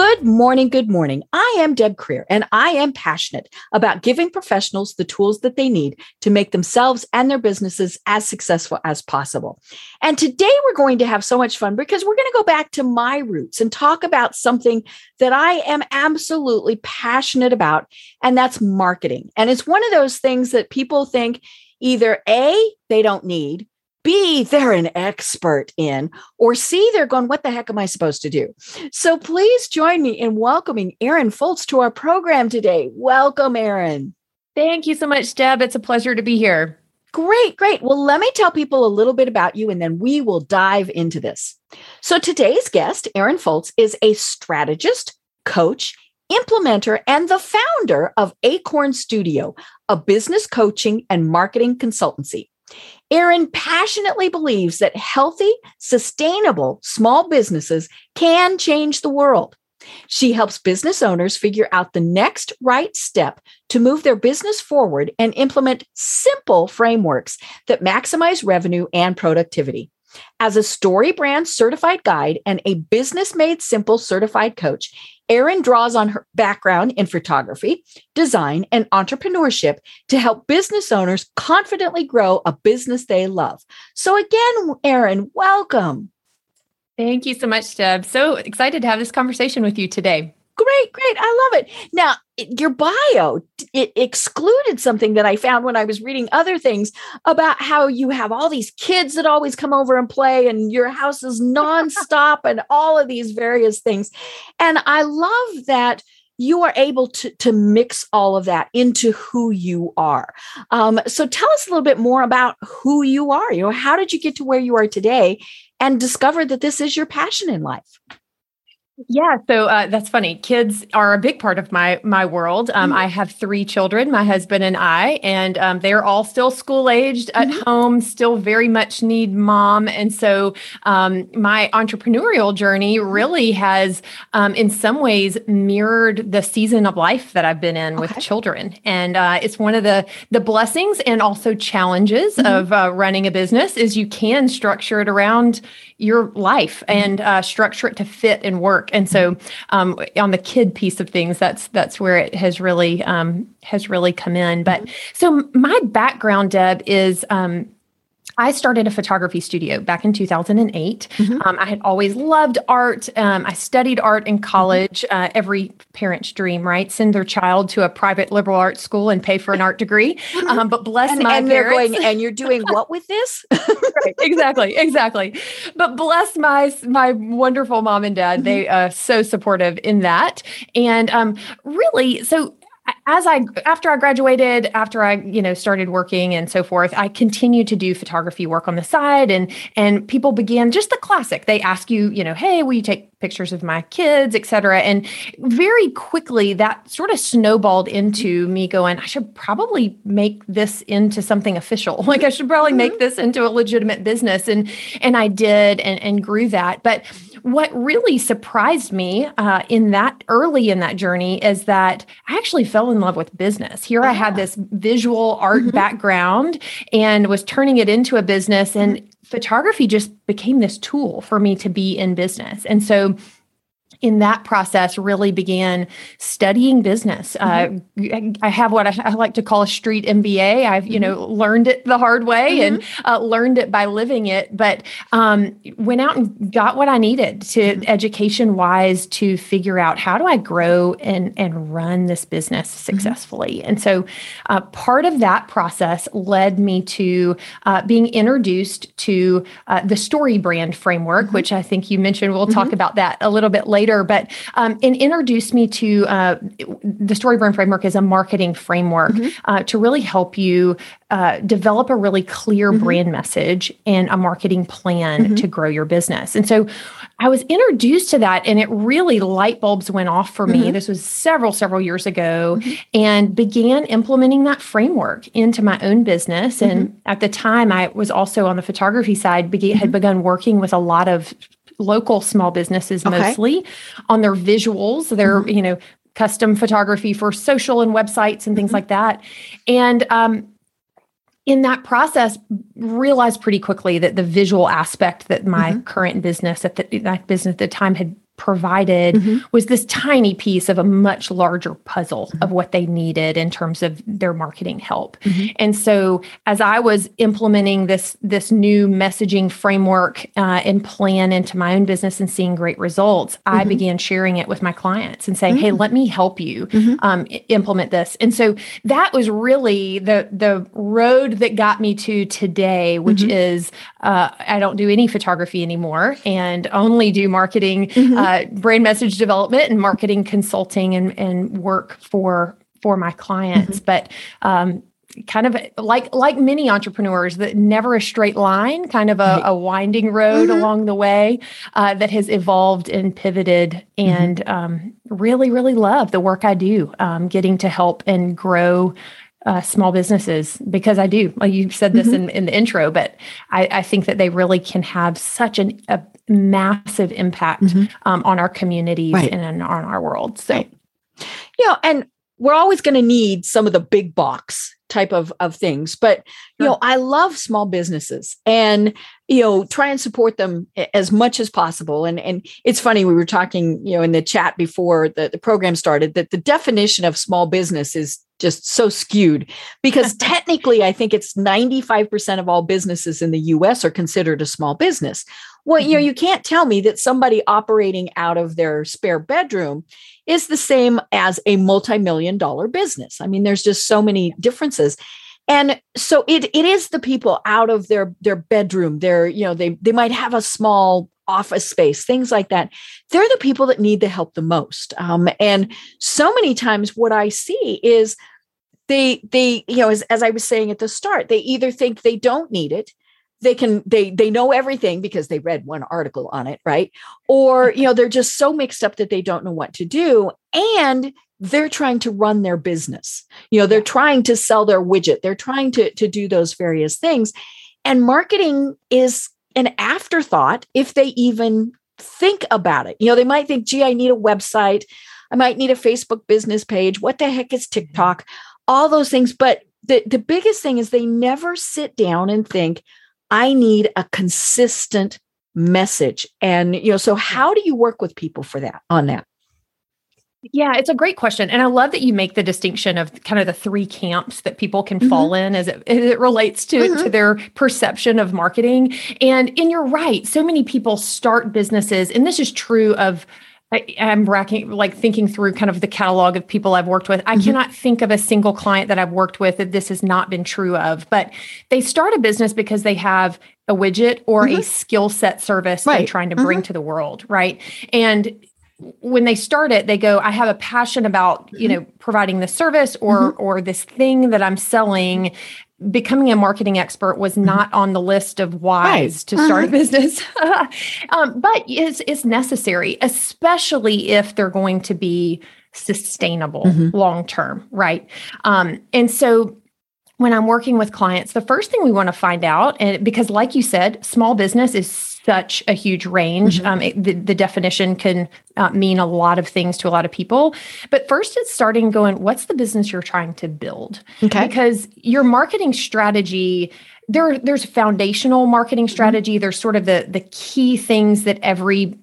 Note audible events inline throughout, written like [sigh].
Good morning. Good morning. I am Deb Creer, and I am passionate about giving professionals the tools that they need to make themselves and their businesses as successful as possible. And today we're going to have so much fun because we're going to go back to my roots and talk about something that I am absolutely passionate about, and that's marketing. And it's one of those things that people think either A, they don't need, B, they're an expert in, or C, they're going, what the heck am I supposed to do? So please join me in welcoming Erin Fults to our program today. Welcome, Erin. Thank you so much, Deb. It's a pleasure to be here. Great, great. Well, let me tell people a little bit about you and then we will dive into this. So today's guest, Erin Fults, is a strategist, coach, implementer, and the founder of Acorn Studio, a business coaching and marketing consultancy. Erin passionately believes that healthy, sustainable small businesses can change the world. She helps business owners figure out the next right step to move their business forward and implement simple frameworks that maximize revenue and productivity. As a StoryBrand certified guide and a business made simple certified coach, Erin draws on her background in photography, design, and entrepreneurship to help business owners confidently grow a business they love. So, again, Erin, welcome. Thank you so much, Deb. So excited to have this conversation with you today. Great, great. I love it. Now, your bio it excluded something that I found when I was reading other things about how you have all these kids that always come over and play, and your house is [laughs] nonstop, and all of these various things. And I love that you are able to, to mix all of that into who you are. Um, so tell us a little bit more about who you are. You know, how did you get to where you are today and discover that this is your passion in life? Yeah, so uh, that's funny. Kids are a big part of my my world. Um, mm-hmm. I have three children, my husband and I, and um, they're all still school aged at mm-hmm. home. Still very much need mom, and so um, my entrepreneurial journey mm-hmm. really has, um, in some ways, mirrored the season of life that I've been in okay. with children, and uh, it's one of the the blessings and also challenges mm-hmm. of uh, running a business is you can structure it around your life mm-hmm. and uh, structure it to fit and work. And so, um, on the kid piece of things, that's that's where it has really um, has really come in. But mm-hmm. so my background, Deb, is um, I started a photography studio back in 2008. Mm-hmm. Um, I had always loved art. Um, I studied art in college. Uh, every parent's dream, right? Send their child to a private liberal arts school and pay for an art degree. [laughs] Um, but bless and, my and parents. Going, and you're doing what with this? [laughs] right, exactly, exactly. But bless my my wonderful mom and dad. Mm-hmm. They are uh, so supportive in that. And um, really, so as I after I graduated, after I you know started working and so forth, I continued to do photography work on the side, and and people began just the classic. They ask you, you know, hey, will you take pictures of my kids, et cetera. And very quickly, that sort of snowballed into me going, I should probably make this into something official. [laughs] Like I should probably make mm-hmm. this into a legitimate business. And and I did and, and grew that. But what really surprised me uh, in that early in that journey is that I actually fell in love with business. Here I had ah. this visual art mm-hmm. background and was turning it into a business. And mm-hmm. Photography just became this tool for me to be in business. And so in that process really began studying business. Uh, mm-hmm. Uh, I have what I, I, like to call a street MBA. I've mm-hmm. you know mm-hmm. learned it the hard way mm-hmm. and uh, learned it by living it. But um, went out and got what I needed to mm-hmm. education wise to figure out how do I grow and and run this business mm-hmm. successfully. And so uh, part of that process led me to uh, being introduced to uh, the StoryBrand framework, which I think you mentioned. We'll talk about that a little bit later later, but um, and introduced me to uh, the Storybrand framework as a marketing framework mm-hmm. uh, to really help you uh, develop a really clear mm-hmm. brand message and a marketing plan mm-hmm. to grow your business. And so I was introduced to that and it really light bulbs went off for me. Mm-hmm. This was several, several years ago mm-hmm. and began implementing that framework into my own business. And mm-hmm. at the time, I was also on the photography side, began, had mm-hmm. begun working with a lot of local small businesses okay. mostly on their visuals, their, you know, custom photography for social and websites and things mm-hmm. like that. And um, in that process realized pretty quickly that the visual aspect that my mm-hmm. current business at the, that business at the time had provided mm-hmm. was this tiny piece of a much larger puzzle mm-hmm. of what they needed in terms of their marketing help. Mm-hmm. And so as I was implementing this this new messaging framework uh, and plan into my own business and seeing great results, I mm-hmm. began sharing it with my clients and saying, "Hey, mm-hmm. let me help you mm-hmm. um, implement this." And so that was really the the road that got me to today, which is uh, I don't do any photography anymore and only do marketing. Uh, uh, brand message development and marketing consulting and, and work for for my clients. Mm-hmm. But um, kind of like like many entrepreneurs that never a straight line kind of a, a winding road mm-hmm. along the way uh, that has evolved and pivoted mm-hmm. and mm-hmm. um, really really love the work i do um, getting to help and grow uh, small businesses because I do. You said this mm-hmm. in, in the intro, but I, I, think that they really can have such an, a massive impact mm-hmm. um, on our communities right. and on our world. So, right. you know, and we're always going to need some of the big box type of of things but you know i love small businesses and you know try and support them as much as possible and and it's funny we were talking you know in the chat before the, the program started that the definition of small business is just so skewed because [laughs] technically i think it's 95% of all businesses in the us are considered a small business well, you know, mm-hmm. you can't tell me that somebody operating out of their spare bedroom is the same as a multi-million dollar business. I mean, there's just so many differences. And so it it is the people out of their their bedroom. They're, you know, they they might have a small office space, things like that. They're the people that need the help the most. Um, and so many times what I see is they they you know as, as i was saying at the start they either think they don't need it they can they they know everything because they read one article on it right? Or you know they're just so mixed up that they don't know what to do and they're trying to run their business. You know they're trying to sell their widget. They're trying to to do those various things. And marketing is an afterthought if they even think about it. You know they might think gee i need a website. I might need a facebook business page. What the heck is mm-hmm. tiktok? All those things. But the, the biggest thing is they never sit down and think I need a consistent message. And, you know, so how do you work with people for that on that? Yeah, it's a great question. And I love that you make the distinction of kind of the three camps that people can mm-hmm. fall in as it, as it relates to, mm-hmm. to their perception of marketing. And and you're right. So many people start businesses, and this is true of I, am racking, like thinking through kind of the catalog of people I've worked with. I mm-hmm. cannot think of a single client that I've worked with that this has not been true of. But they start a business because they have a widget or mm-hmm. a skill set service right. they're trying to bring mm-hmm. to the world, right? And when they start it, they go, I have a passion about, you mm-hmm. know, providing this service or mm-hmm. or this thing that I'm selling becoming a marketing expert was mm-hmm. not on the list of whys right. to start uh-huh. a business [laughs] um, but it's, it's necessary especially if they're going to be sustainable mm-hmm. long term right um, and so when i'm working with clients the first thing we want to find out and because like you said small business is such a huge range. Mm-hmm. Um, it, the, the, definition can uh, mean a lot of things to a lot of people. But first, it's starting going, what's the business you're trying to build? Okay. Because your marketing strategy, there, there's foundational marketing mm-hmm. strategy. There's sort of the, the key things that every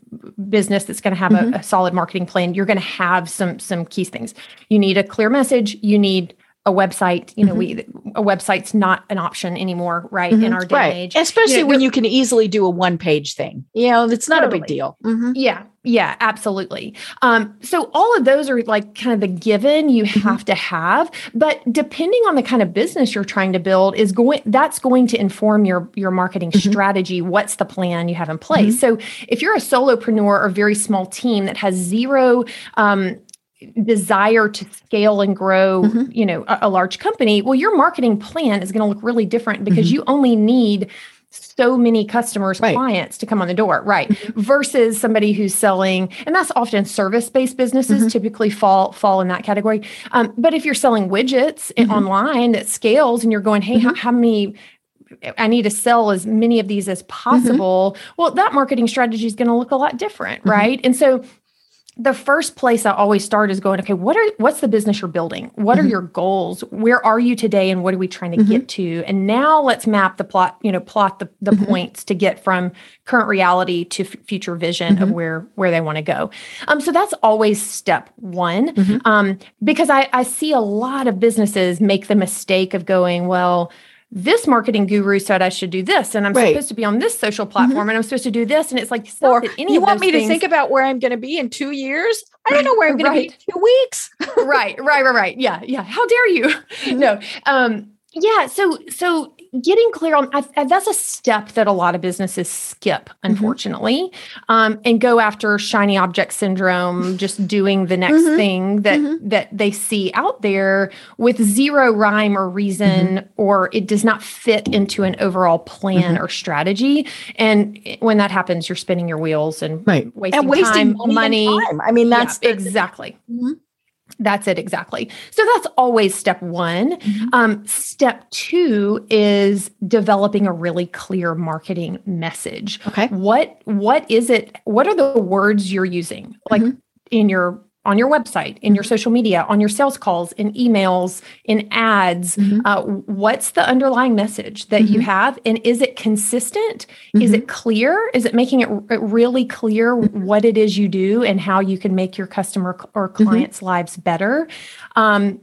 business that's going to have mm-hmm. a, a solid marketing plan, you're going to have some, some key things. You need a clear message. You need a website. You know, mm-hmm. we a website's not an option anymore, right? Mm-hmm. In our day right. and age, especially you know, when you can easily do a one page thing. You know, it's not totally. a big deal. Mm-hmm. Yeah, yeah, absolutely. Um, so all of those are like kind of the given you mm-hmm. have to have, but depending on the kind of business you're trying to build is going that's going to inform your your marketing mm-hmm. strategy. What's the plan you have in place? Mm-hmm. So if you're a solopreneur or very small team that has zero um, desire to scale and grow mm-hmm. you know a, a, large company well your marketing plan is going to look really different because mm-hmm. you only need so many customers right. clients to come on the door right mm-hmm. versus somebody who's selling and that's often service based businesses mm-hmm. typically fall fall in that category um, but if you're selling widgets mm-hmm. online that scales and you're going hey how, how many I need to sell as many of these as possible. Mm-hmm. Well, that marketing strategy is going to look a lot different, mm-hmm. right? And so the first place I always start is going, okay, what are what's the business you're building? What mm-hmm. are your goals? Where are you today and what are we trying to mm-hmm. get to? And now let's map the plot, you know, plot the, the mm-hmm. points to get from current reality to f- future vision of mm-hmm. where where they want to go. Um, so that's always step one. Mm-hmm. Um, because I, I see a lot of businesses make the mistake of going, well, this marketing guru said I should do this, and I'm right. supposed to be on this social mm-hmm. platform, mm-hmm. and I'm supposed to do this, and it's like, or you want me things- to think about where I'm going to be in two years? I don't know where I'm going right. to be in two weeks. right, right, right, right. Yeah, yeah. How dare you? [laughs] no, um, yeah. So, so getting clear on I, that's a step that a lot of businesses skip mm-hmm. unfortunately mm-hmm. um, and go after shiny object syndrome just doing the next mm-hmm. thing that mm-hmm. that they see out there with zero rhyme or reason mm-hmm. or it does not fit into an overall plan mm-hmm. or strategy and when that happens you're spinning your wheels and right. wasting, and wasting time, money, money. Time. i mean that's yeah, the, exactly that's it exactly. So that's always step one. Mm-hmm. Um, step two is developing a really clear marketing message. Okay. What what is it? What are the words you're using? Like mm-hmm. in your on your website, in your social media, on your sales calls, in emails, in ads. Mm-hmm. Uh, what's the underlying message that mm-hmm. you have? And is it consistent? Mm-hmm. Is it clear? Is it making it r- really clear mm-hmm. what it is you do and how you can make your customer or mm-hmm. clients' lives better? Um,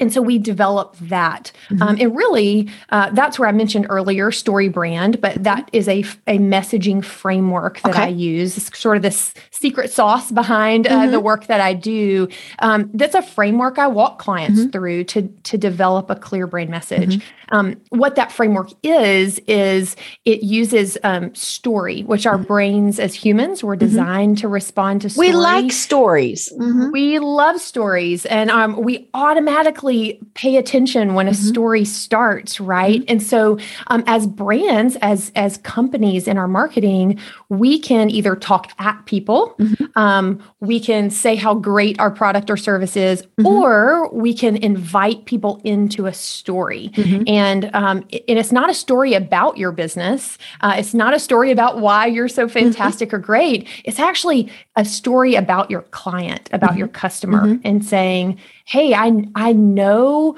and so we develop that mm-hmm. um, and really uh, that's where i mentioned earlier StoryBrand but that is a, a messaging framework that okay. i use it's sort of this secret sauce behind uh, mm-hmm. the work that i do um, that's a framework i walk clients mm-hmm. through to to develop a clear brand message mm-hmm. um, what that framework is is it uses um, story which our brains as humans were mm-hmm. designed to respond to story. we like stories mm-hmm. we love stories and um, we automatically pay attention when a mm-hmm. story starts, right? Mm-hmm. And so, um, as brands, as as companies in our marketing, we can either talk at people, mm-hmm. um, we can say how great our product or service is, mm-hmm. or we can invite people into a story. Mm-hmm. And um, and it's not a story about your business. Uh, it's not a story about why you're so mm-hmm. fantastic or great. It's actually a story about your client, about your customer, and saying, hey, I I know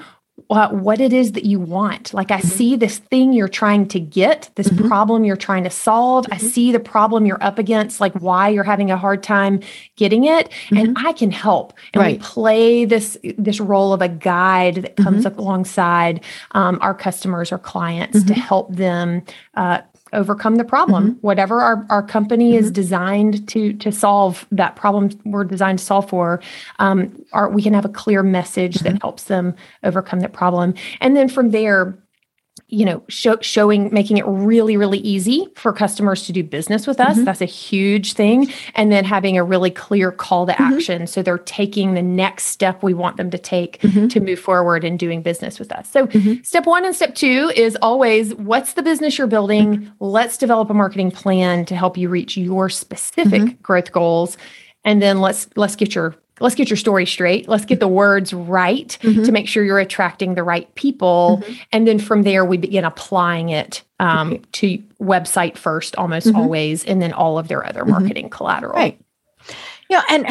uh, what it is that you want. Like I mm-hmm. see this thing you're trying to get, this mm-hmm. problem you're trying to solve. Mm-hmm. I see the problem you're up against, like why you're having a hard time getting it, and mm-hmm. I can help. And right. we play this this role of a guide that comes mm-hmm. alongside um, our customers or clients to mm-hmm. help them uh, overcome the problem mm-hmm. whatever our, our company mm-hmm. is designed to to solve that problem we're designed to solve for um, our, we can have a clear message mm-hmm. that helps them overcome that problem and then from there you know show, showing making it really really easy for customers to do business with us mm-hmm. that's a huge thing and then having a really clear call to mm-hmm. action mm-hmm. so they're taking the next step we want them to take mm-hmm. to move forward in doing business with us so mm-hmm. step 1 and step 2 is always what's the business you're building mm-hmm. let's develop a marketing plan to help you reach your specific growth goals and then let's let's get your let's get your story straight. Let's get the words right mm-hmm. to make sure you're attracting the right people. Mm-hmm. And then from there, we begin applying it um, to website first, almost mm-hmm. always, and then all of their other mm-hmm. marketing collateral. Right. Yeah. And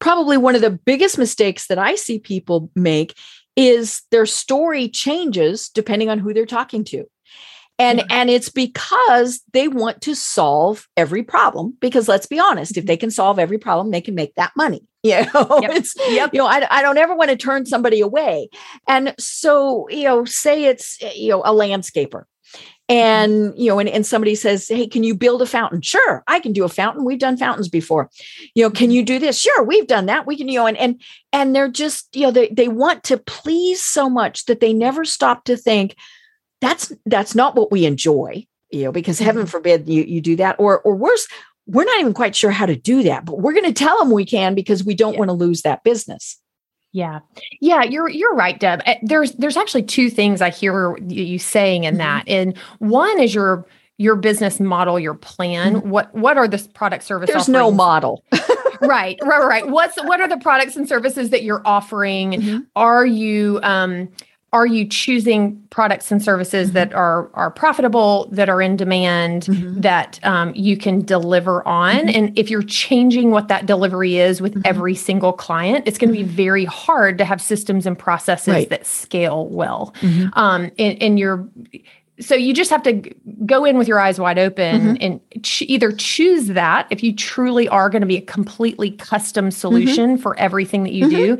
probably one of the biggest mistakes that I see people make is their story changes depending on who they're talking to and and it's because they want to solve every problem because let's be honest if they can solve every problem they can make that money [laughs] You know, yep. it's yep. you know, I, I don't ever want to turn somebody away. And so, you know, say it's eh, you know a landscaper mm-hmm. and you know and, and somebody says hey can you build a fountain sure i can do a fountain we've done fountains before you know can mm-hmm. you do this sure we've done that we can you know and and and they're just you know they, they want to please so much that they never stop to think that's that's not what we enjoy you know because heaven mm-hmm. forbid you you do that or or worse we're not even quite sure how to do that but we're going to tell them we can because we don't yeah. want to lose that business yeah. Yeah, you're you're right, Deb. Eh, there's there's actually two things I hear you saying in mm-hmm. that. And one is your your business model, your plan. Mm-hmm. What what are the product service There's offerings? no model. [laughs] right, right, right. What's what are the products and services that you're offering? Mm-hmm. Are you um are you choosing products and services mm-hmm. that are are profitable that are in demand mm-hmm. that um, you can deliver on mm-hmm. and if you're changing what that delivery is with mm-hmm. every single client it's going to be mm-hmm. very hard to have systems and processes right. that scale well mm-hmm. um, and, and you're so you just have to go in with your eyes wide open and ch- either choose that if you truly are going to be a completely custom solution for everything that you do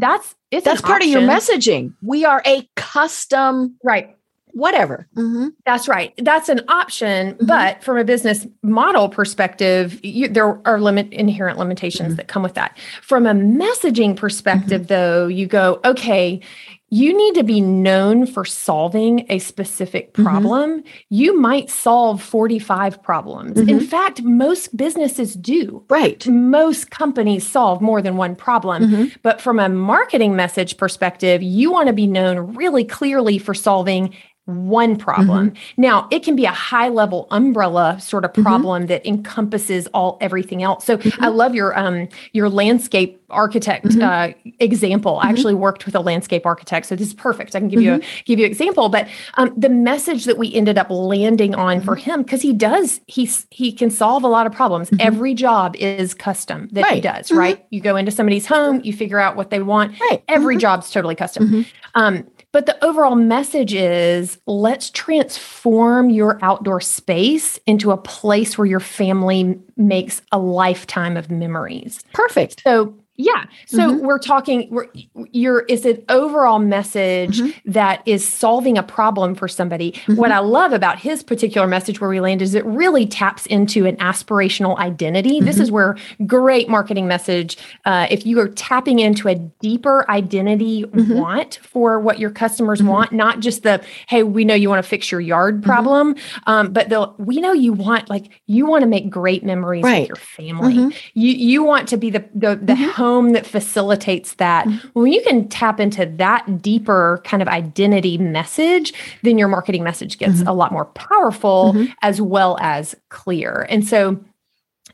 that's it's that's part option. of your messaging. We are a custom right whatever. Mm-hmm. That's right. That's an option. Mm-hmm. But from a business model perspective, you, there are limit inherent limitations mm-hmm. that come with that. From a messaging perspective, mm-hmm. though, you go, okay, you need to be known for solving a specific mm-hmm. problem. Mm-hmm. You might solve 45 problems. Mm-hmm. In fact, most businesses do. Right. Most companies solve more than one problem. Mm-hmm. But from a marketing message perspective, you want to be known really clearly for solving one problem. Mm-hmm. Now, it can be a high level umbrella sort of mm-hmm. problem mm-hmm. that encompasses all everything else. So mm-hmm. I love your um your landscape architect mm-hmm. uh, example. I mm-hmm. actually worked with a landscape architect, so this is perfect. I can give you a give you an example, but um, the message that we ended up landing on for him because he does he's he can solve a lot of problems. Every job is custom that right. he does, right? You go into somebody's home, you figure out what they want. Right. Every job's totally custom. Um, but the overall message is let's transform your outdoor space into a place where your family makes a lifetime of memories. Perfect. So yeah. So mm-hmm. we're talking we're you're it's an overall message mm-hmm. that is solving a problem for somebody. Mm-hmm. What I love about his particular message where we land is it really taps into an aspirational identity. This is mm-hmm. where great marketing message uh, if you are tapping into a deeper identity mm-hmm. want for what your customers mm-hmm. want, not just the hey, we know you want to fix your yard problem, um, but the we know you want like you want to make great memories right. with your family. You you want to be the the, the home that facilitates that, mm-hmm. when you can tap into that deeper kind of identity message, then your marketing message gets mm-hmm. a lot more powerful mm-hmm. as well as clear. And so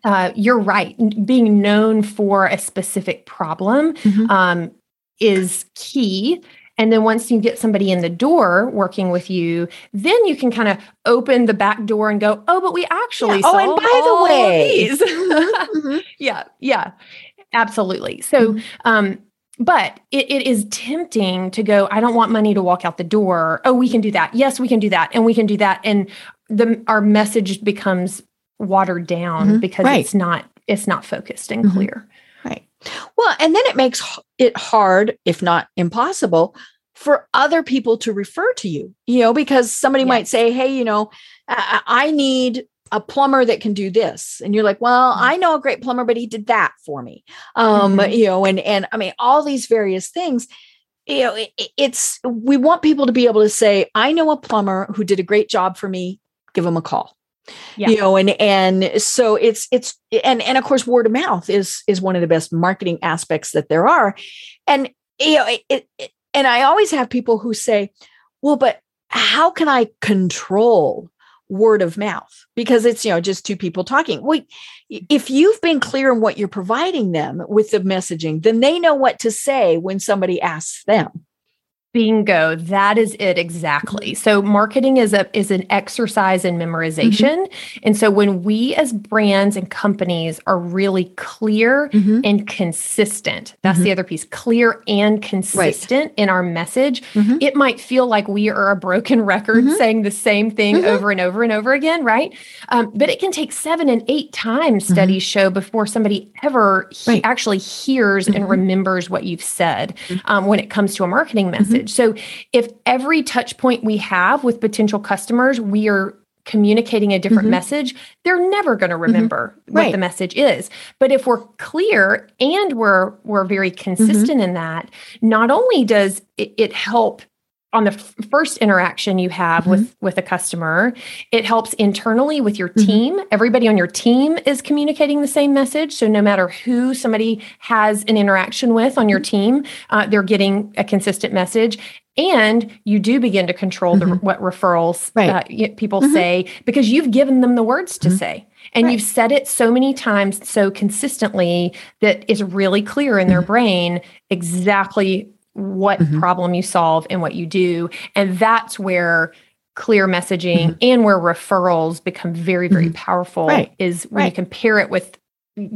uh, you're right. Being known for a specific problem mm-hmm. um, is key. And then once you get somebody in the door working with you, then you can kind of open the back door and go, oh, but we actually yeah. oh, and by the way, [laughs] mm-hmm. [laughs] yeah, yeah. Absolutely. So, mm-hmm. um, but it, it is tempting to go, I don't want money to walk out the door. Oh, we can do that. Yes, we can do that. And we can do that. And the our message becomes watered down mm-hmm. because right. it's not it's not focused and mm-hmm. clear. Right. Well, and then it makes it hard, if not impossible, for other people to refer to you, you know, because somebody yes. might say, Hey, you know, I, I need a plumber that can do this and you're like well mm-hmm. i know a great plumber but he did that for me um mm-hmm. you know and and i mean all these various things you know it, it's we want people to be able to say i know a plumber who did a great job for me give him a call yeah. you know and and so it's it's and and of course word of mouth is is one of the best marketing aspects that there are and you know it, it and i always have people who say well but how can i control word of mouth because it's you know just two people talking. Well if you've been clear in what you're providing them with the messaging then they know what to say when somebody asks them Bingo, that is it exactly. So marketing is a is an exercise in memorization. Mm-hmm. And so when we as brands and companies are really clear mm-hmm. and consistent, that's mm-hmm. the other piece, clear and consistent right. in our message, mm-hmm. it might feel like we are a broken [laughs] record mm-hmm. saying the same thing mm-hmm. over and over and over again, right? Um, but it can take seven and eight times studies show before somebody ever right. he actually hears and remembers what you've said um, when it comes to a marketing message message. So if every touch point we have with potential customers, we are communicating a different mm-hmm. message, they're never going to mm-hmm. remember mm-hmm. right. what the message is. But if we're clear and we're we're very consistent mm-hmm. in that, not only does it, it help on the f- first interaction you have mm-hmm. with with a customer it helps internally with your mm-hmm. team mm-hmm. everybody on your team is communicating the same message so no matter who somebody has an interaction with on your mm-hmm. team uh, they're getting a consistent message and you do begin to control the, mm-hmm. what referrals right. uh, people mm-hmm. say because you've given them the words to say and right. you've said it so many times so consistently that it's really clear in their brain exactly what mm-hmm. problem you solve and what you do. And that's where clear messaging mm-hmm. and where referrals become very, very mm-hmm. powerful right. is when right. you compare it with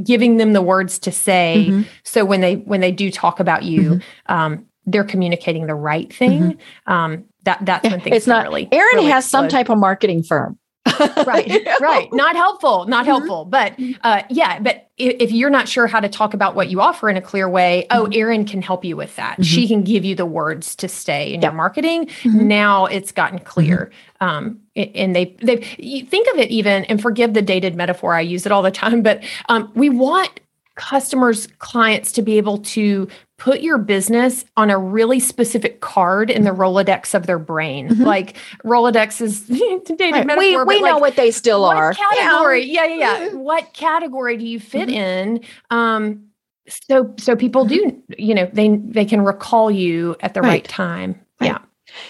giving them the words to say. Mm-hmm. So when they when they do talk about you, mm-hmm. um, they're communicating the right thing. Mm-hmm. Um, that that's when things it's not really. Erin really has some type of marketing firm [laughs] right right not helpful not mm-hmm. helpful but uh, yeah but if, if, you're not sure how to talk about what you offer in a clear way oh mm-hmm. erin can help you with that mm-hmm. she can give you the words to stay in yep. your marketing mm-hmm. now it's gotten clear mm-hmm. um, and they they think of it even and forgive the dated metaphor i use it all the time but um, we want customers clients to be able to put your business on a really specific card in the Rolodex of their brain. Mm-hmm. Like Rolodex is [laughs] dated right. metaphor, we, we know what they still what are. Category, yeah, yeah, yeah. yeah. what category do you fit mm-hmm. in? Um, so so people do, you know, they they can recall you at the right, right time. Right. Yeah.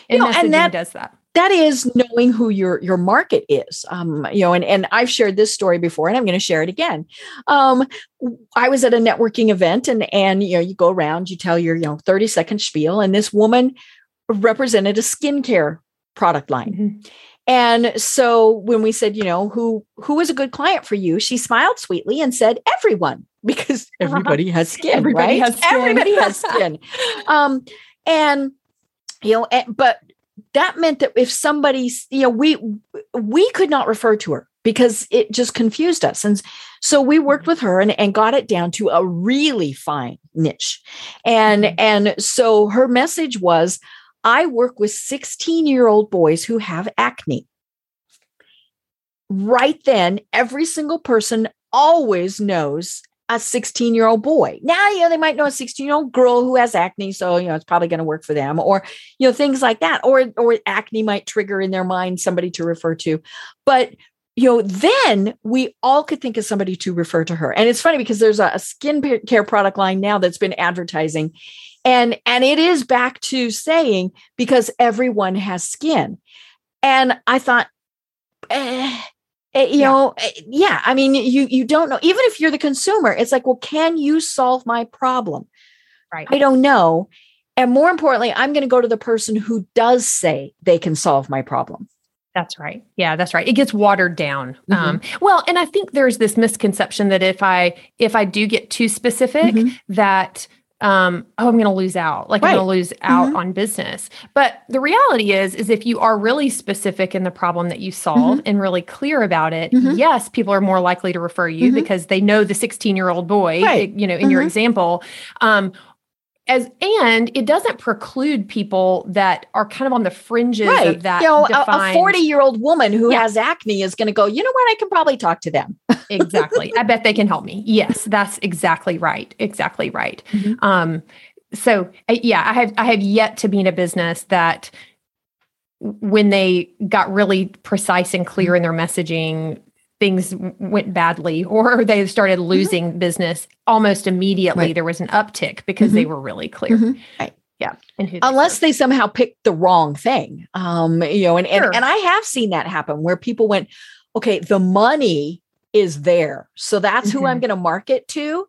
And, you know, and that does that that is knowing who your your market is um, you know and, and i've shared this story before and i'm going to share it again um, i was at a networking event and and you know you go around you tell your you know 30 second spiel and this woman represented a skincare product line mm-hmm. and so when we said you know who who is a good client for you she smiled sweetly and said everyone [laughs] because everybody has [laughs] skin everybody right? has skin. everybody has skin [laughs] um, and you know but that meant that if somebody's you know we we could not refer to her because it just confused us and so we worked mm-hmm. with her and, and got it down to a really fine niche and mm-hmm. and so her message was i work with 16 year old boys who have acne right then every single person always knows a 16 year old boy. Now, you know, they might know a 16 year old girl who has acne. So, you know, it's probably going to work for them or, you know, things like that. Or, or acne might trigger in their mind somebody to refer to. But, you know, then we all could think of somebody to refer to her. And it's funny because there's a, a skin care product line now that's been advertising. And, and it is back to saying because everyone has skin. And I thought, eh, Eh, you yeah. know eh, yeah i mean you you don't know even if you're the consumer it's like well can you solve my problem right i don't know and more importantly i'm going to go to the person who does say they can solve my problem that's right. Yeah, that's right. It gets watered down. Mm-hmm. Um, well, and I think there's this misconception that if I if I do get too specific, mm-hmm. that um, oh, I'm going to lose out. Like right. I'm going to lose out mm-hmm. on business. But the reality is, is if you are really specific in the problem that you solve mm-hmm. and really clear about it, mm-hmm. yes, people are more likely to refer you mm-hmm. because they know the 16 year old boy, right. you know, in your mm-hmm. example. Um, as and it doesn't preclude people that are kind of on the fringes right. of that. You know, a 40 year old woman who yeah. has acne is going to go, you know what, I can probably talk to them. [laughs] exactly. I bet they can help me. Yes, that's exactly right. Exactly right. Mm-hmm. Um, so yeah, I have I have yet to be in a business that when they got really precise and clear in their messaging things went badly or [laughs] they started mm-hmm. losing mm-hmm. business almost immediately right. there was an uptick because mm-hmm. they were really clear mm-hmm. right yeah unless they somehow picked the wrong thing um you know and, sure. and and i have seen that happen where people went okay the money is there so that's who i'm mm-hmm. going to market to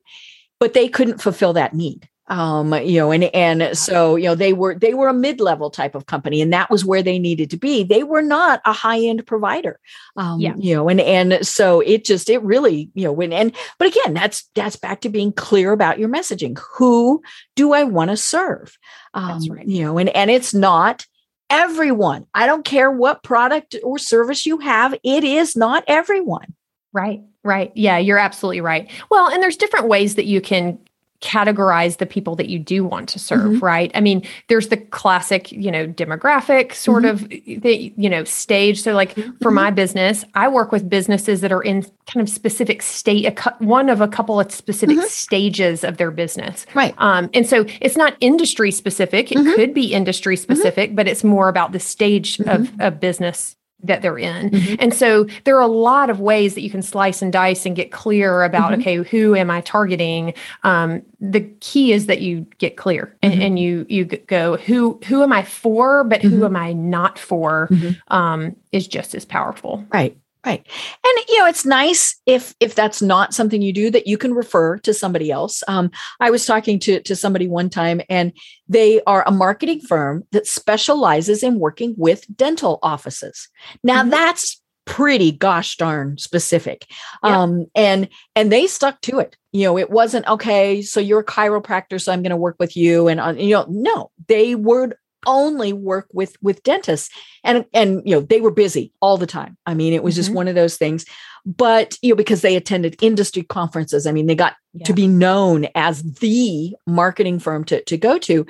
but they couldn't fulfill that need um you know and and so you know they were they were a mid-level type of company and that was where they needed to be they were not a high-end provider um yeah. you know and and so it just it really you know when and but again that's that's back to being clear about your messaging who do i want to serve um that's right. you know and and it's not everyone i don't care what product or service you have it is not everyone right Right. Yeah, you're absolutely right. Well, and there's different ways that you can categorize the people that you do want to serve mm-hmm. right i mean there's the classic you know demographic sort mm-hmm. of the you know stage so like mm-hmm. for my business i work with businesses that are in kind of specific state a, one of a couple of specific mm-hmm. stages of their business right um, and so it's not industry specific it mm-hmm. could be industry mm-hmm. specific but it's more about the stage of, of business that they're in. Mm-hmm. And so there are a lot of ways that you can slice and dice and get clear about, mm-hmm. okay, who am I targeting? Um, the key is that you get clear and, mm-hmm. and, you you go, who who am I for, but who mm-hmm. am I not for mm-hmm. um, is just as powerful. Right. Right. And you know, it's nice if if that's not something you do that you can refer to somebody else. Um, I was talking to to somebody one time and they are a marketing firm that specializes in working with dental offices. Now mm-hmm. that's pretty gosh darn specific. Yeah. Um, and and they stuck to it. You know, it wasn't okay, so you're a chiropractor so I'm going to work with you and uh, you know, no. They would only work with with dentists. And and you know they were busy all the time. I mean it was mm-hmm. just one of those things. But you know because they attended industry conferences i mean they got yeah. to be known as the marketing firm to, to go to.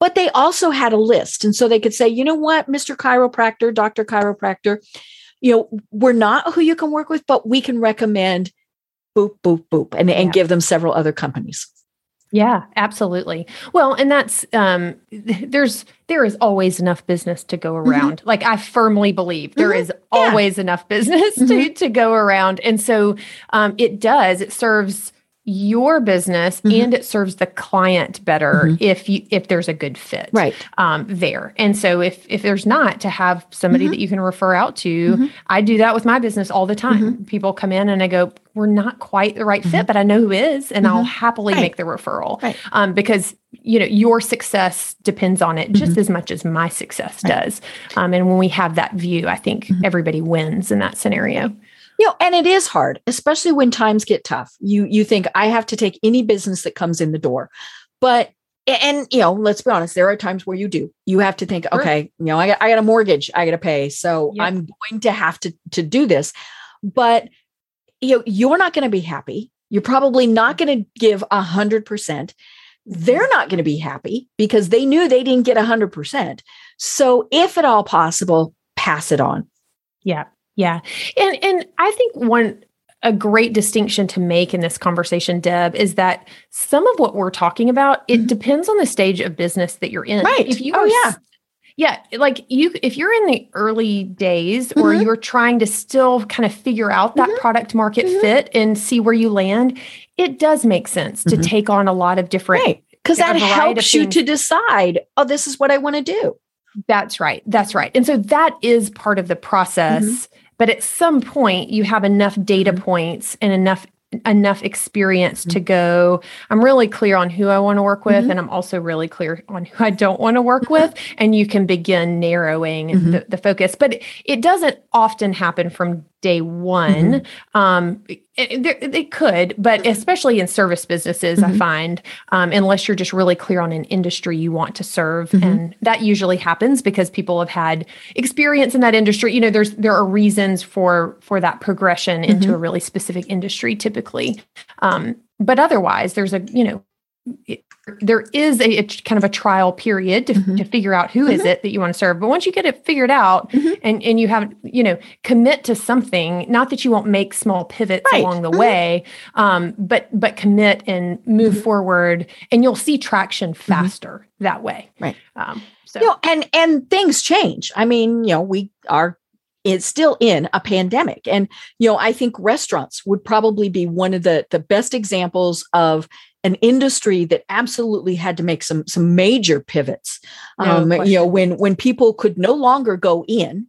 But they also had a list. And so they could say you know what mr chiropractor dr chiropractor you know we're not who you can work with but we can recommend boop boop boop and, and give them several other companies yeah, absolutely. Well, and that's um [laughs] there's there is always enough business to go mm-hmm. around. Mm-hmm. Like I firmly believe there mm-hmm. is always yeah. enough business [laughs] mm-hmm. to to go around. And so um it does it serves your business mm-hmm. and it serves the client better mm-hmm. if you if there's a good fit right um, there and so if if there's not to have somebody mm-hmm. that you can refer out to mm-hmm. i do that with my business all the time mm-hmm. people come in and i go we're not quite the right fit mm-hmm. but i know who is and i'll happily right. make the referral right. um, because you know your success depends on it just as much as my success right. does um, and when we have that view i think everybody wins in that scenario you know and it is hard especially when times get tough. You you think i have to take any business that comes in the door. But and you know let's be honest there are times where you do. You have to think okay you know i got, I got a mortgage i got to pay so yep. i'm going to have to to do this. But you know you're not going to be happy. You're probably not going to give a hundred percent. They're not going to be happy because they knew they didn't get a hundred percent. So if at all possible pass it on. Yeah yeah. And and I think one a great distinction to make in this conversation, Deb, is that some of what we're talking about, it mm-hmm. depends on the stage of business that you're in. Right. If you oh, yeah. Yeah, like you if you're in the early days mm-hmm. or you're trying to still kind of figure out that mm-hmm. product market mm-hmm. fit and see where you land, it does make sense to mm-hmm. take on a lot of different right. Because that helps you to decide, oh, this is what I want to do. That's right. That's right. And so that is part of the process mm-hmm. But at some point, you have enough data mm-hmm. points and enough enough experience mm-hmm. to go i'm really clear on who i want to work with mm-hmm. and i'm also really clear on who i don't want to work with [laughs] and you can begin narrowing mm-hmm. the, the, focus but it, it doesn't often happen from day one. Mm-hmm. Um, it, could, but especially in service businesses, mm-hmm. I find, um, unless you're just really clear on an industry you want to serve, mm-hmm. and that usually happens because people have had experience in that industry. You know, there's there are reasons for for that progression into mm-hmm. a really specific industry typically. Um, but otherwise, there's a you know it, there is a, a, kind of a trial period to, mm-hmm. to figure out who mm-hmm. is it that you want to serve. But once you get it figured out mm-hmm. and, and you have, you know, commit to something, not that you won't make small pivots right. along the mm-hmm. way, um, but, but commit and move mm-hmm. forward and you'll see traction mm-hmm. faster that way. Right. Um, so, you know, and, and things change. I mean, you know, we are it's still in a pandemic and you know i think restaurants would probably be one of the the best examples of an industry that absolutely had to make some some major pivots. No um, you know, when when people could no longer go in,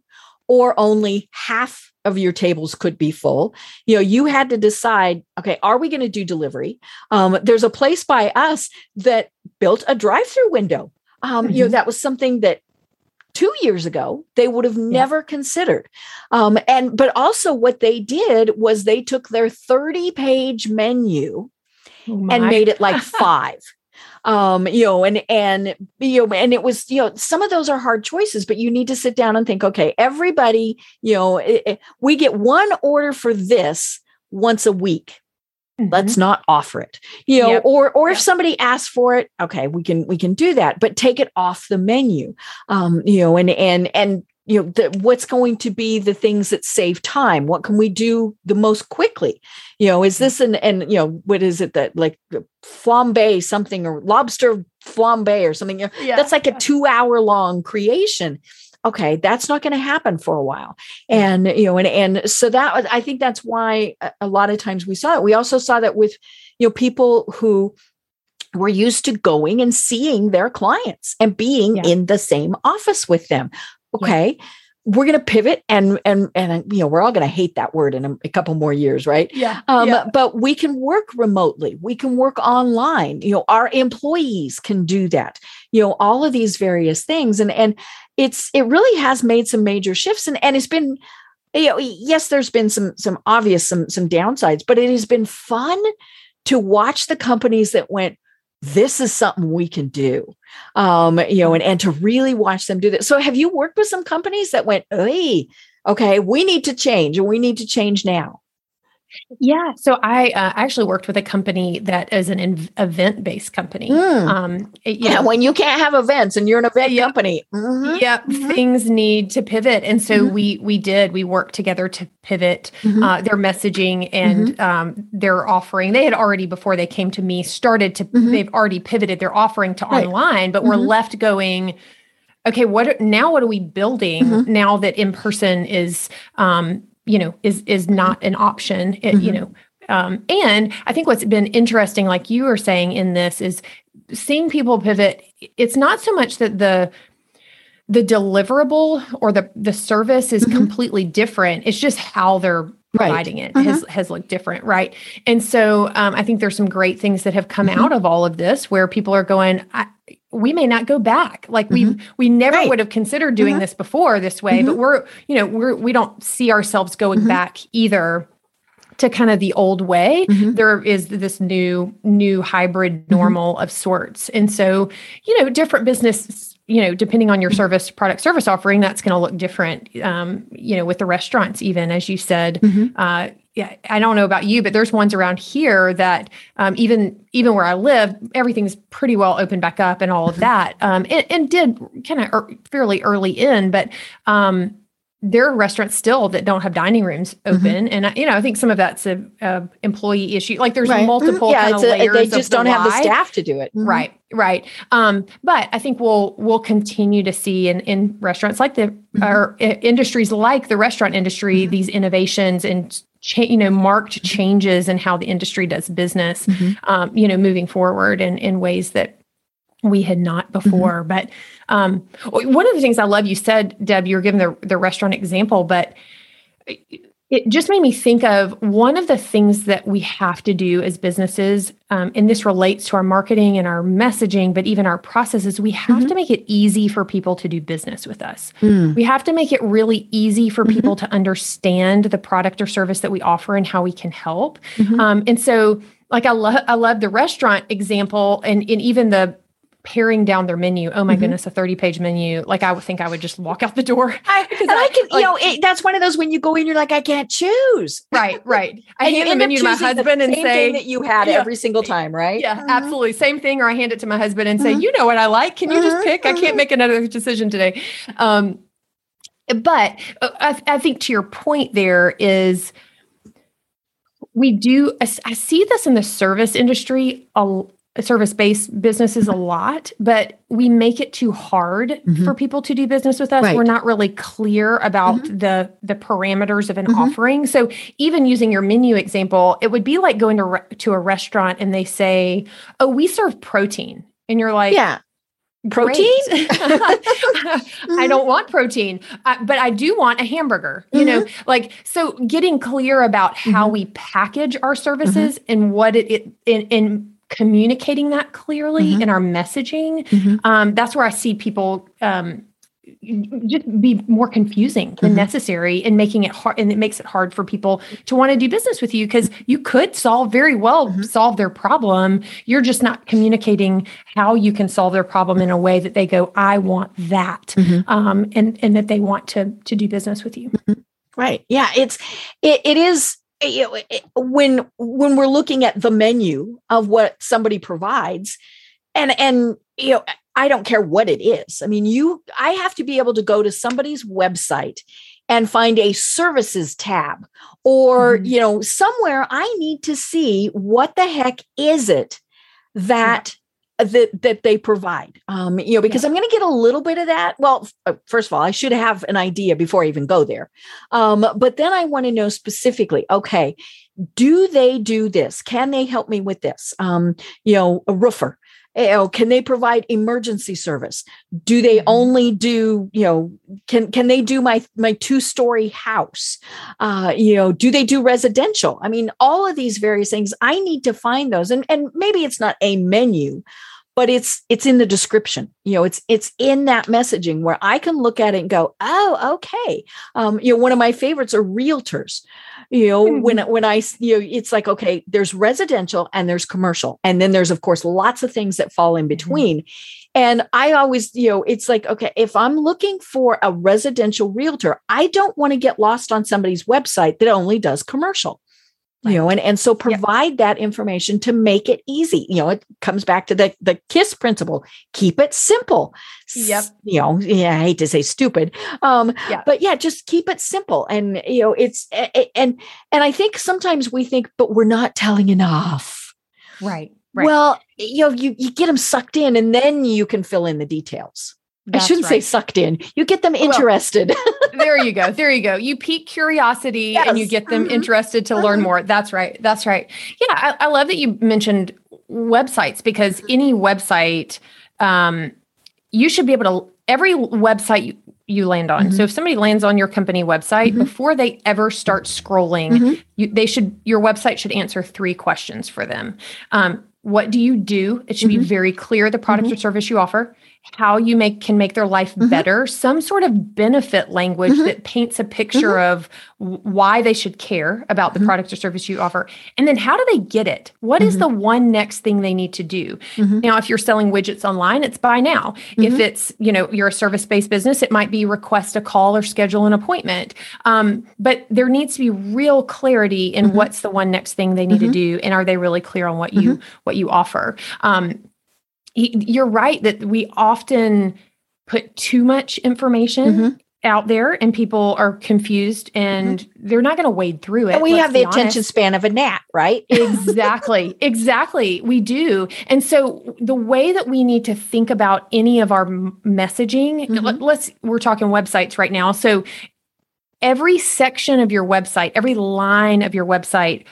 or only half of your tables could be full. You know, you had to decide, okay, are we going to do delivery? Um, there's a place by us that built a drive-through window. Um, You know, Mhm. that was something that two years ago they would have never considered. Um, and but also what they did was they took their 30-page menu Oh and made it like [laughs] five. Um you know and and you know and it was you know some of those are hard choices but you need to sit down and think okay everybody you know i- i- we get one order for this once a week. Mhm. let's not offer it. You know Yep. or or if somebody asks for it okay we can we can do that but take it off the menu. Um you know and and and you know the, what's going to be the things that save time? What can we do the most quickly? You know is this an and you know what is it that like flambe something or lobster flambe or something? You know, Yeah. that's like a two hour long creation. Okay that's not going to happen for a while. Mm. And you know and and so that was i think that's why a, a lot of times we saw it. We also saw that with you know people who were used to going and seeing their clients and being Yeah. in the same office with them Yeah. okay we're going to pivot and and and you know we're all going to hate that word in a, a couple more years right yeah. um, yeah. But we can work remotely. We can work online. You know, our employees can do that. You know, all of these various things, and and it's it really has made some major shifts, and and it's been. You know, yes, there's been some some obvious some some downsides, but it has been fun to watch the companies that went. This is something we can do, um, you know, and and to really watch them do that. So, have you worked with some companies that went, "Hey, okay, we need to change, and we need to change now"? Yeah. So I uh, actually worked with a company that is an in- event-based company. Mm. Um, it- you yeah, [laughs] know, when you can't have events and you're an event Yep. company. Mhm, Yep, Mhm. things need to pivot, and so Mhm. we we did. We worked together to pivot Mhm. uh, their messaging and um, their offering. They had already before they came to me started to. Mhm. They've already pivoted their offering to Right. online, but we're left going. Okay, what now? What are we building now that in person is, um, you know, is is not an option? It, You Mhm. know, um, and I think what's been interesting, like you were saying in this, is seeing people pivot. It's not so much that the the deliverable or the the service is Mhm. completely different. It's just how they're Right. providing it Mhm. has has looked different, right? And so um, I think there's some great things that have come Mhm. out of all of this where people are going. I, we may not go back. Like we we never Right. would have considered doing Mhm. this before this way, but we're you know we're we don't see ourselves going Mhm. back either to kind of the old way Mhm. there is this new new hybrid Mm-hmm. normal of sorts and so you know different business you know depending on your Mm-hmm. service product service offering that's going to look different um, you know with the restaurants even as you said Mhm. uh, yeah i don't know about you but there's ones around here that um, even even where i live everything's pretty well opened back up and all of that um, and, and did kind of er, fairly early in but um, there are restaurants still that don't have dining rooms Mm-hmm. open, and I- you know I think some of that's a, a employee issue. Like there's Right. Multiple Yeah, of a, layers. they just the don't have the staff to do it. Mhm. Right, right. Um, but I think we'll we'll continue to see in in restaurants like the Mm-hmm. or i- industries like the restaurant industry these innovations and cha- you know marked changes in how the industry does business. Um, you know, moving forward in in ways that we had not before. But um, one of the things I love you said, Deb, you were giving the the restaurant example, but it just made me think of one of the things that we have to do as businesses, um, and this relates to our marketing and our messaging, but even our processes. We have to make it easy for people to do business with us. Mm. We have to make it really easy for people to understand the product or service that we offer and how we can help. Mhm. Um, and so, like I love, I love the restaurant example, and and even the paring down their menu. Oh my Mhm. goodness, a thirty-page menu! Like I would think I would just walk out the door. [laughs] I, and I can, like- you know, it, that's one of those when you go in, you're like, I can't choose. [laughs] Right, right. I hand the menu to my husband and same say, thing that you had Yeah. every single time, right? Yeah, Mhm. absolutely. Same thing. Or I hand it to my husband and say, Mhm. you know what I like. Can you just Mhm, pick? I can't make another decision today. Um, but uh, I, I think to your point, there is we do, I, see this in the service industry, a service based businesses a lot, but we make it too hard Mhm. for people to do business with us. Right. We're not really clear about the the parameters of an Mhm. offering. So even using your menu example, it would be like going to re- to a restaurant and they say, "Oh, we serve protein." And you're like, Yeah. Protein? [laughs] I don't want protein, uh, but I do want a hamburger. You know, like so getting clear about how Mhm. we package our services and what it, it in, in communicating that clearly Mhm. in our messaging, Mhm. um, that's where I see people um, just be more confusing than Mhm. necessary and making it hard and it makes it hard for people to want to do business with you because you could solve very well Mhm. solve their problem you're just not communicating how you can solve their problem in a way that they go i want that Mhm. um, and and that they want to to do business with you Right. Yeah. It's it, it is you know, it- when when we're looking at the menu of what somebody provides, and and you know I don't care what it is. I mean, you I have to be able to go to somebody's website and find a services tab or Mhm. you know somewhere I need to see what the heck is it that that that they provide um you know because i'm going to get a little bit of that well uh, first of all i should have an idea before i even go there um but then i want to know specifically okay do they do this? Can they help me with this? Um you know a roofer you know, can they provide emergency service? Do they Mhm. only do you know can can they do my my two story house? Uh you know do they do residential? I mean all of these various things i need to find those. And and maybe it's not a menu but it's it's in the description you know it's it's in that messaging where i can look at it and go oh okay. Um you know one of my favorites are realtors. You know when when i you know it's like okay there's residential and there's commercial and then there's of course lots of things that fall in between. And i always you know it's like okay if i'm looking for a residential realtor i don't want to get lost on somebody's website that only does commercial you know and and so provide that information to make it easy. You know it comes back to the the kiss principle keep it simple. Yep. you know yeah i hate to say stupid um Yeah. but yeah just keep it simple. And you know it's and and i think sometimes we think but we're not telling enough. Right right. Well you know you you get them sucked in and then you can fill in the details That's i shouldn't say sucked in you get them Well, interested [laughs] there you go. There you go. You pique curiosity and you get them Mhm. interested to learn Mhm. more. That's right. That's right. Yeah, I, I love that you mentioned websites because any website, um, you should be able to every website you, you land on. So if somebody lands on your company website Mhm. before they ever start scrolling, Mhm. you, they should your website should answer three questions for them. Um, what do you do? It should be very clear the product or service you offer, how you make can make their life Mhm. better, some sort of benefit language Mhm. that paints a picture of w- why they should care about the Mhm. product or service you offer. And then how do they get it? What is Mhm. the one next thing they need to do? Now, if you're selling widgets online, it's buy now. If it's, you know, you're a service-based business, it might be request a call or schedule an appointment. Um, but there needs to be real clarity in what's the one next thing they need to do, and are they really clear on what you what you offer? Um, you're right that we often put too much information Mhm. out there, and people are confused, and they're not going to wade through it. and we have the attention honest span of a gnat right [laughs] exactly exactly we do and so the way that we need to think about any of our messaging Mhm. let's we're talking websites right now so every section of your website every line of your website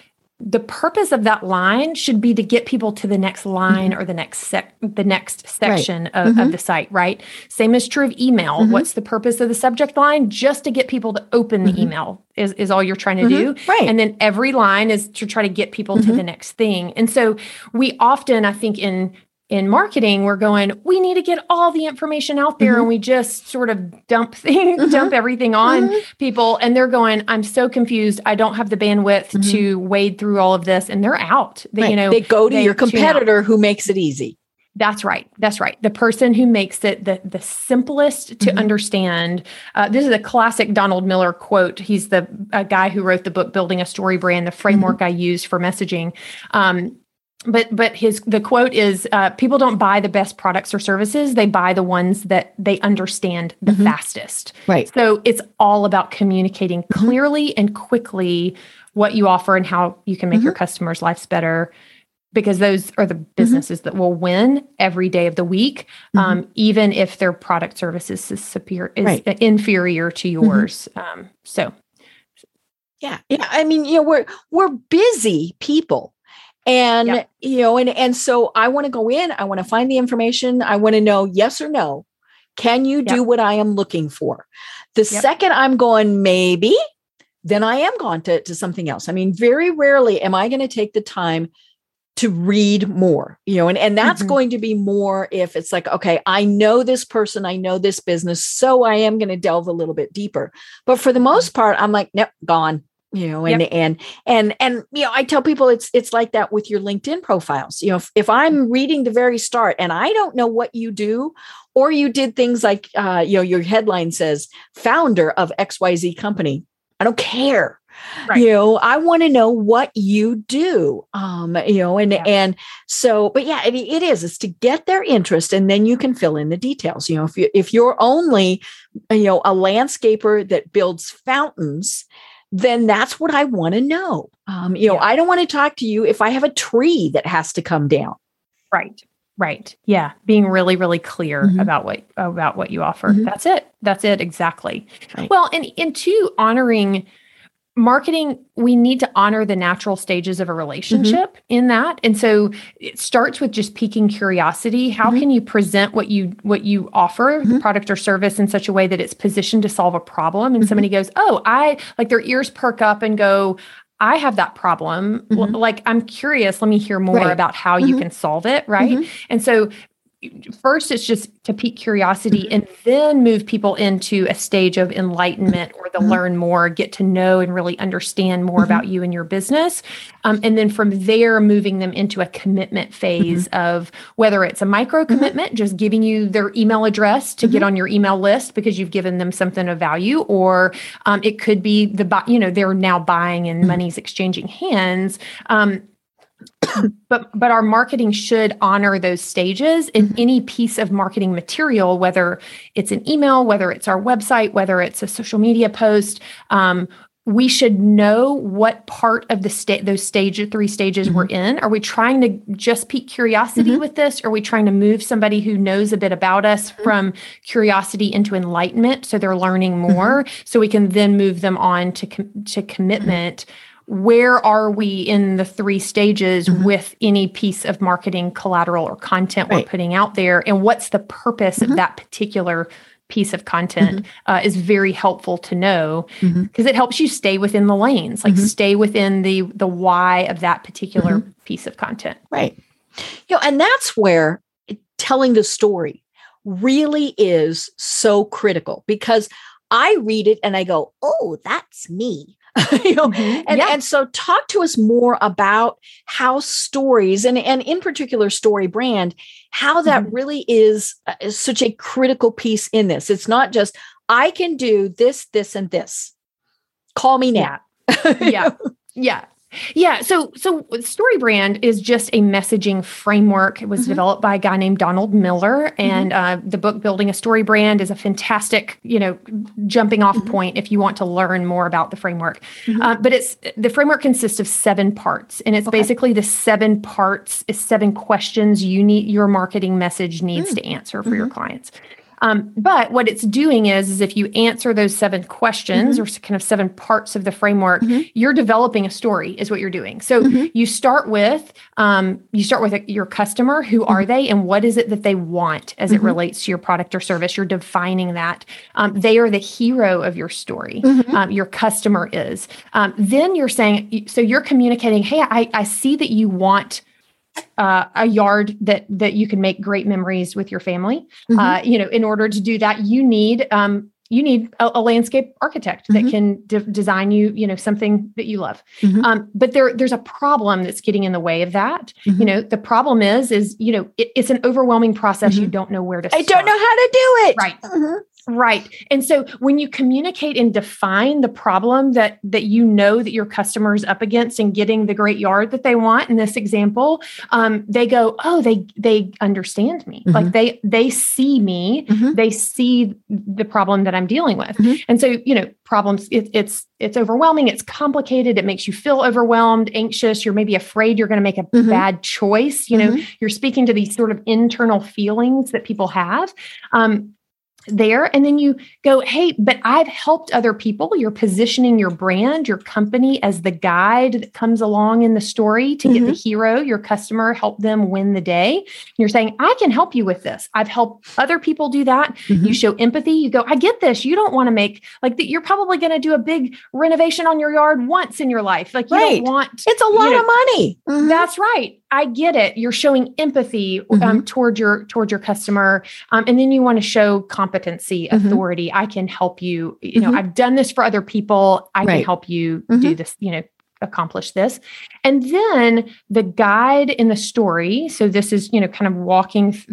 the purpose of that line should be to get people to the next line or the next sec the next section of, Mhm. of the site right same is true of email Mhm. what's the purpose of the subject line just to get people to open the Mhm. email is, is all you're trying to do Mhm. right and then every line is to try to get people to Mhm. the next thing. And so we often, I think, in in marketing, we're going, we need to get all the information out there, Mhm. and we just sort of dump [laughs] things, Mhm. dump everything on Mhm. people, and they're going, I'm so confused. I don't have the bandwidth Mhm. to wade through all of this, and they're out. They, Right. you know, they go to they your competitor who makes it easy That's right. That's right. The person who makes it the the simplest to Mhm. understand. Uh, this is a classic Donald Miller quote. He's the a guy who wrote the book Building a StoryBrand, the framework Mm-hmm. I use for messaging. Um, but but his the quote is uh, people don't buy the best products or services they buy the ones that they understand the Mhm. fastest right so it's all about communicating Mm-hmm. clearly and quickly what you offer and how you can make Mm-hmm. your customers' lives better. Because those are the businesses that will win every day of the week, um, even if their product services is superior is Mm-hmm. Right. inferior to yours. Um, so yeah yeah i mean you know we're we're busy people and Yeah. you know and and so i want to go in i want to find the information i want to know yes or no can you do what i am looking for the second i'm going maybe then i am gone to, to something else i mean very rarely am i going to take the time to read more you know and, and that's mm-hmm. going to be more if it's like okay i know this person i know this business so i am going to delve a little bit deeper but for the most mm-hmm. part i'm like nope gone you know and yep. and and and you know i tell people it's it's like that with your linkedin profiles you know if, if i'm reading the very start and i don't know what you do or you did things like uh, you know your headline says founder of xyz company i don't care Right. You know, I want to know what you do. Um, you know, and yeah. and so, but yeah, it, it is. It's to get their interest, and then you can fill in the details. You know, if you if you're only, you know, a landscaper that builds fountains, then that's what I want to know. Um, you know, yeah. I don't want to talk to you if I have a tree that has to come down. Right. Right. Yeah. Being really, really clear mm-hmm. about what about what you offer. Mm-hmm. That's it. That's it. Exactly. Right. Well, and and two, honoring marketing we need to honor the natural stages of a relationship mm-hmm. in that and so it starts with just piquing curiosity how mm-hmm. can you present what you what you offer mm-hmm. the product or service in such a way that it's positioned to solve a problem and somebody mm-hmm. goes oh i like their ears perk up and go I have that problem. Mm-hmm. Like, I'm curious. Let me hear more right. about how mm-hmm. you can solve it. Right. Mm-hmm. And so, first it's just to pique curiosity mm-hmm. and then move people into a stage of enlightenment or the mm-hmm. learn more get to know and really understand more mm-hmm. about you and your business um, and then from there moving them into a commitment phase mm-hmm. of whether it's a micro mm-hmm. commitment just giving you their email address to get mm-hmm. on your email list because you've given them something of value or um, it could be the you know they're now buying and money's exchanging hands um, but but our marketing should honor those stages in mm-hmm. any piece of marketing material whether it's an email whether it's our website whether it's a social media post um, we should know what part of the state those stage three stages mm-hmm. we're in are we trying to just pique curiosity mm-hmm. with this are we trying to move somebody who knows a bit about us mm-hmm. from curiosity into enlightenment so they're learning more mm-hmm. so we can then move them on to com- to commitment where are we in the three stages mm-hmm. with any piece of marketing collateral or content right. we're putting out there and what's the purpose mm-hmm. of that particular piece of content mm-hmm. uh, is very helpful to know because mm-hmm. it helps you stay within the lanes like mm-hmm. stay within the the why of that particular mm-hmm. piece of content right you know and that's where telling the story really is so critical because I read it and I go, oh, that's me. [laughs] you know mm-hmm. and, yeah. and so talk to us more about how stories and, and in particular story brand how that mm-hmm. really is, uh, is such a critical piece in this. It's not just i can do this this and this. Call me now yeah. [laughs] yeah, yeah. So, so StoryBrand is just a messaging framework. It was mm-hmm. developed by a guy named Donald Miller, mm-hmm. and uh, the book "Building a StoryBrand" is a fantastic, you know, jumping off mm-hmm. point if you want to learn more about the framework. Mm-hmm. Uh, but it's the framework consists of seven parts, and it's okay. basically the seven parts, is seven questions you need your marketing message needs mm. to answer for your mm-hmm. clients. Um, but what it's doing is, is if you answer those seven questions mm-hmm. or kind of seven parts of the framework, mm-hmm. you're developing a story, is what you're doing. So mm-hmm. you start with um, you start with your customer. Who are mm-hmm. they, and what is it that they want as it mm-hmm. relates to your product or service? You're defining that. Um, they are the hero of your story. Mm-hmm. Um, your customer is. Um, then you're saying, so you're communicating. Hey, I, I see that you want uh, a yard that that you can make great memories with your family. Mm-hmm. Uh, you know, in order to do that, you need um, you need a, a landscape architect mm-hmm. that can de- design you you know something that you love. Mm-hmm. Um, but there there's a problem that's getting in the way of that. You mm-hmm. know, the problem is is you know it, it's an overwhelming process. You mm-hmm. don't know where to. I don't know how to do it. Right. Right. And so when you communicate and define the problem that that you know that your customers up against and getting the great yard that they want in this example, um, they go, oh, they they understand me. Mm-hmm. Like they they see me, mm-hmm. they see the problem that I'm dealing with. Mm-hmm. And so, you know, problems, it, it's it's overwhelming, it's complicated, it makes you feel overwhelmed, anxious, you're maybe afraid you're going to make a mm-hmm. bad choice. You know, mm-hmm. you're speaking to these sort of internal feelings that people have. Um, there and then you go hey but i've helped other people you're positioning your brand your company as the guide that comes along in the story to mm-hmm. get the mm-hmm. hero your customer help them win the day and you're saying i can help you with this i've helped other people do that mm-hmm. you show empathy you go i get this you don't want to make like that you're probably going to do a big renovation on your yard once in your life like you right. don't want it's a lot you know, of money mm-hmm. that's right I get it. You're showing empathy um, mm-hmm. toward your toward your customer, um, and then you want to show competency, mm-hmm. authority. I can help you. You know, mm-hmm. I've done this for other people. I right. can help you do mm-hmm. this. You know, accomplish this. And then the guide in the story. So this is you know kind of walking th-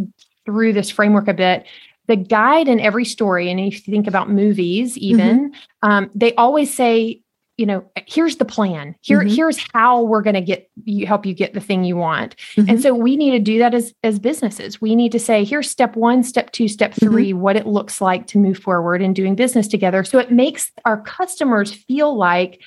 through this framework a bit the guide in every story, and if you think about movies, even, mm-hmm. um, they always say, you know here's the plan here mm-hmm. here's how we're going to get you help you get the thing you want mm-hmm. and so we need to do that as as businesses we need to say here's step 1 step 2 step mm-hmm. 3 mm-hmm. what it looks like to move forward in doing business together so it makes our customers feel like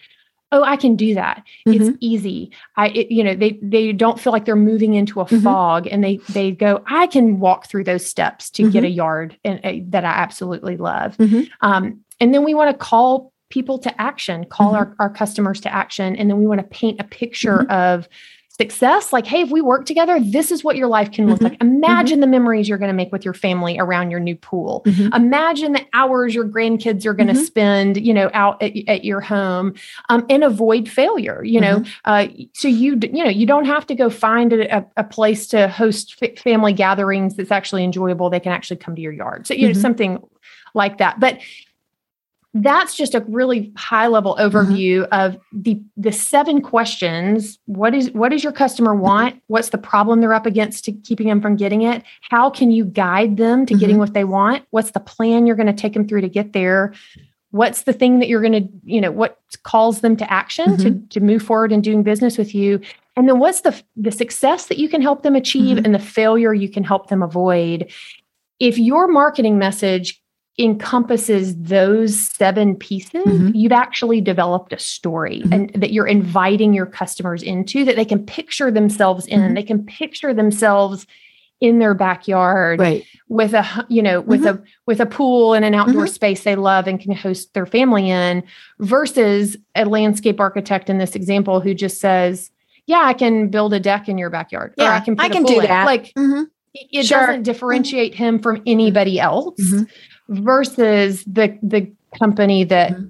oh i can do that it's mm-hmm. easy i it, you know they they don't feel like they're moving into a mm-hmm. fog and they they go i can walk through those steps to get a yard and, uh, that i absolutely love um, and then we want to call people to action, call mm-hmm. our, our customers to action. And then we want to paint a picture mm-hmm. of success like hey if we work together this is what your life can look mm-hmm. like imagine mm-hmm. the memories you're going to make with your family around your new pool mm-hmm. imagine the hours your grandkids are going to mm-hmm. spend you know out at, at your home um, and avoid failure you know uh, so you you know you don't have to go find a, a place to host f- family gatherings that's actually enjoyable they can actually come to your yard so you know something like that but that's just a really high level mm-hmm. overview mm-hmm. of the the seven questions what is what does your customer want what's the problem they're up against to keeping them from getting it how can you guide them to mm-hmm. getting what they want what's the plan you're going to take them through to get there what's the thing that you're going to you know what calls them to action to mm-hmm. to move forward in doing business with you and then what's the the success that you can help them achieve mm-hmm. and the failure you can help them avoid if your marketing message encompasses those seven pieces, mm-hmm. you've actually developed a story mm-hmm. and that you're inviting your customers into that they can picture themselves in. Mm-hmm. They can picture themselves in their backyard right. with a you know with a mm-hmm. with a pool and an outdoor mm-hmm. space they love and can host their family in versus a landscape architect in this example who just says yeah i can build a deck in your backyard yeah i can i can do in. that like mm-hmm. it sure. doesn't differentiate him from anybody else versus the the company that mm-hmm.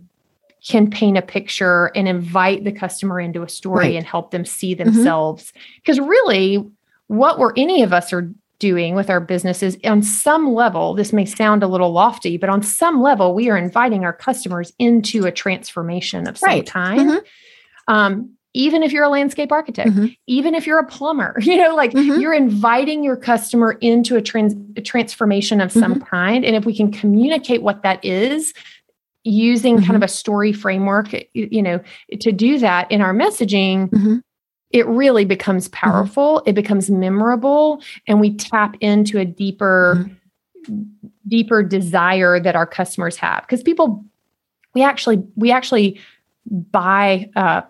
can paint a picture and invite the customer into a story right. and help them see mm-hmm. themselves because mm-hmm. really what we're any of us are doing with our businesses on some level this may sound a little lofty but on some level we are inviting our customers into a transformation of some right. kind mm-hmm. um, even if you're a landscape architect, mm-hmm. even if you're a plumber, [laughs] you know, like mm-hmm. you're inviting your customer into a, trans- a transformation of some mm-hmm. kind. And if we can communicate what that is using kind of mm-hmm. a story framework, you know, to do that in our messaging, mm-hmm. it really becomes mm-hmm. powerful. It becomes memorable and we tap into a deeper, deeper desire that our customers have. Because people, we actually, we actually buy uh,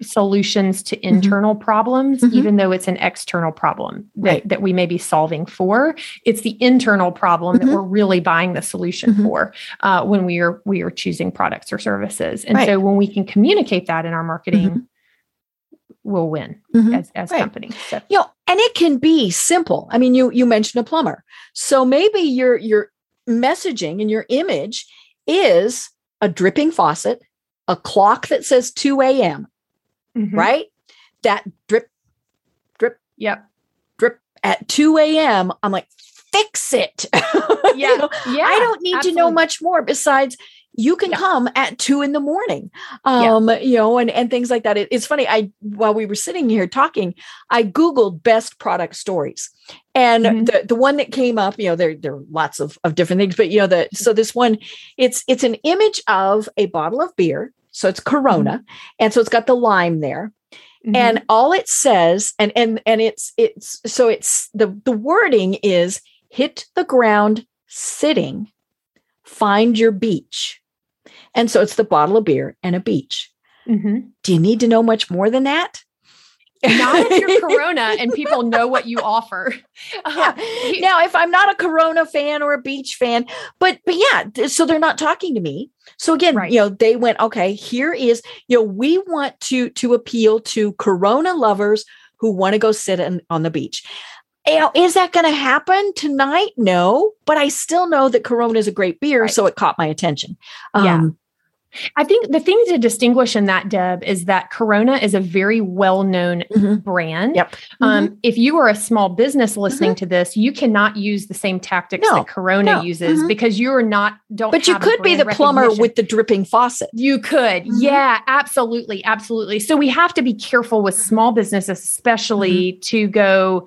solutions to mm-hmm. internal mm-hmm. problems, mm-hmm. even though it's an external problem that, right. that we may be solving for. It's the internal problem mm-hmm. that we're really buying the solution mm-hmm. for uh, when we are we are choosing products or services. And right. so when we can communicate that in our marketing, mm-hmm. we'll win as, as right. companies. So. You know, and it can be simple. I mean, you you mentioned a plumber. So maybe your your messaging and your image is a dripping faucet, a clock that says 2 a.m mm-hmm. right? That drip, drip, yep, drip at 2 a.m. I'm like, fix it. [laughs] Yeah. you know, yeah. I don't need absolutely. to know much more besides you can yeah. come at two in the morning um yeah. you know and and things like that it, it's funny i while we were sitting here talking i googled best product stories and mm-hmm. the the one that came up you know there there are lots of of different things but you know the so this one it's it's an image of a bottle of beer so it's Corona. Mm-hmm. And so it's got the lime there. Mm-hmm. And all it says, and and and it's it's so it's the the wording is hit the ground sitting, find your beach. And so it's the bottle of beer and a beach. Mm-hmm. Do you need to know much more than that? Not if you're [laughs] Corona and people know what you offer. [laughs] Uh, yeah. now, if I'm not a Corona fan or a beach fan, but but yeah, so they're not talking to me. So again, Right. you know, they went, okay, here is, you know, we want to to appeal to Corona lovers who want to go sit in, on the beach. You know, is that going to happen tonight? No, but I still know that Corona is a great beer, Right. so it caught my attention. Yeah. Um, I think the thing to distinguish in that, Deb, is that Corona is a very well known Mhm. brand. Yep. Um, if you are a small business listening to this, you cannot use the same tactics Mm-hmm. No, that Corona no, uses mhm. because you are not don't. but you could be the plumber with the dripping faucet. You could. Mhm. Yeah, absolutely. Absolutely. So we have to be careful with small businesses, especially to go.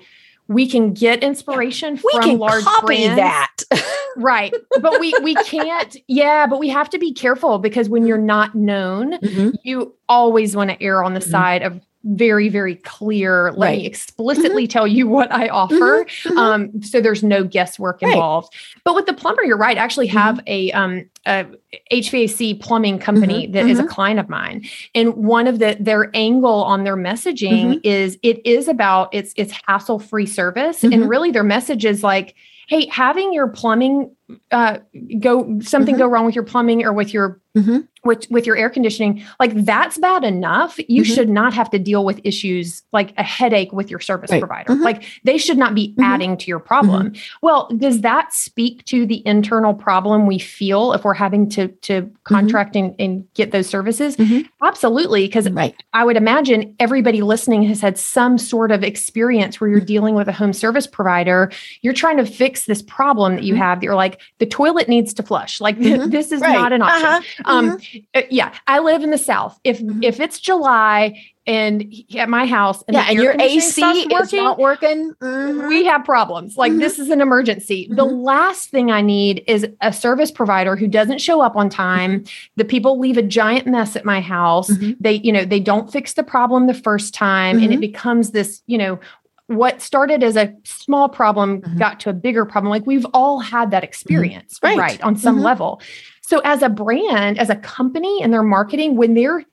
We can get inspiration Mm-hmm. We from can large copy brands. that. [laughs] Right. But we we can't, yeah, but we have to be careful because when you're not known, Mhm. you always want to err on the Mhm. side of very, very clear. Let Right. me explicitly tell you what I offer. Mhm. Um, so there's no guesswork Right. involved. But with the plumber, you're right. I actually have a um a HVAC plumbing company that is a client of mine. And one of the their angle on their messaging is it is about it's it's hassle-free service. Mhm. And really their message is like, hey, having your plumbing uh go something Mhm. go wrong with your plumbing or with your Mhm. with with your air conditioning like that's bad enough you Mhm. should not have to deal with issues like a headache with your service Right. provider Mhm. like they should not be Mhm. adding to your problem well does that speak to the internal problem we feel if we're having to to contract and, and get those services absolutely because Right. I would imagine everybody listening has had some sort of experience where Mm-hmm. you're dealing with a home service provider. You're trying to fix this problem that you have. That you're like, the toilet needs to flush. Like Mhm. this is Right. not an option. Uh-huh. Um, uh, yeah, I live in the South. If Mhm. if it's July and at my house, and yeah, and your AC stops is not working. Mhm. we have problems. Like Mhm. this is an emergency. The Mhm. last thing I need is a service provider who doesn't show up on time. The people leave a giant mess at my house. Mhm. They, you know, they don't fix the problem the first time and it Mhm. becomes this, you know, what started as a small problem Mhm. got to a bigger problem. Like we've all had that experience, Right. right, on some Mhm. level. So as a brand, as a company and their marketing, when they're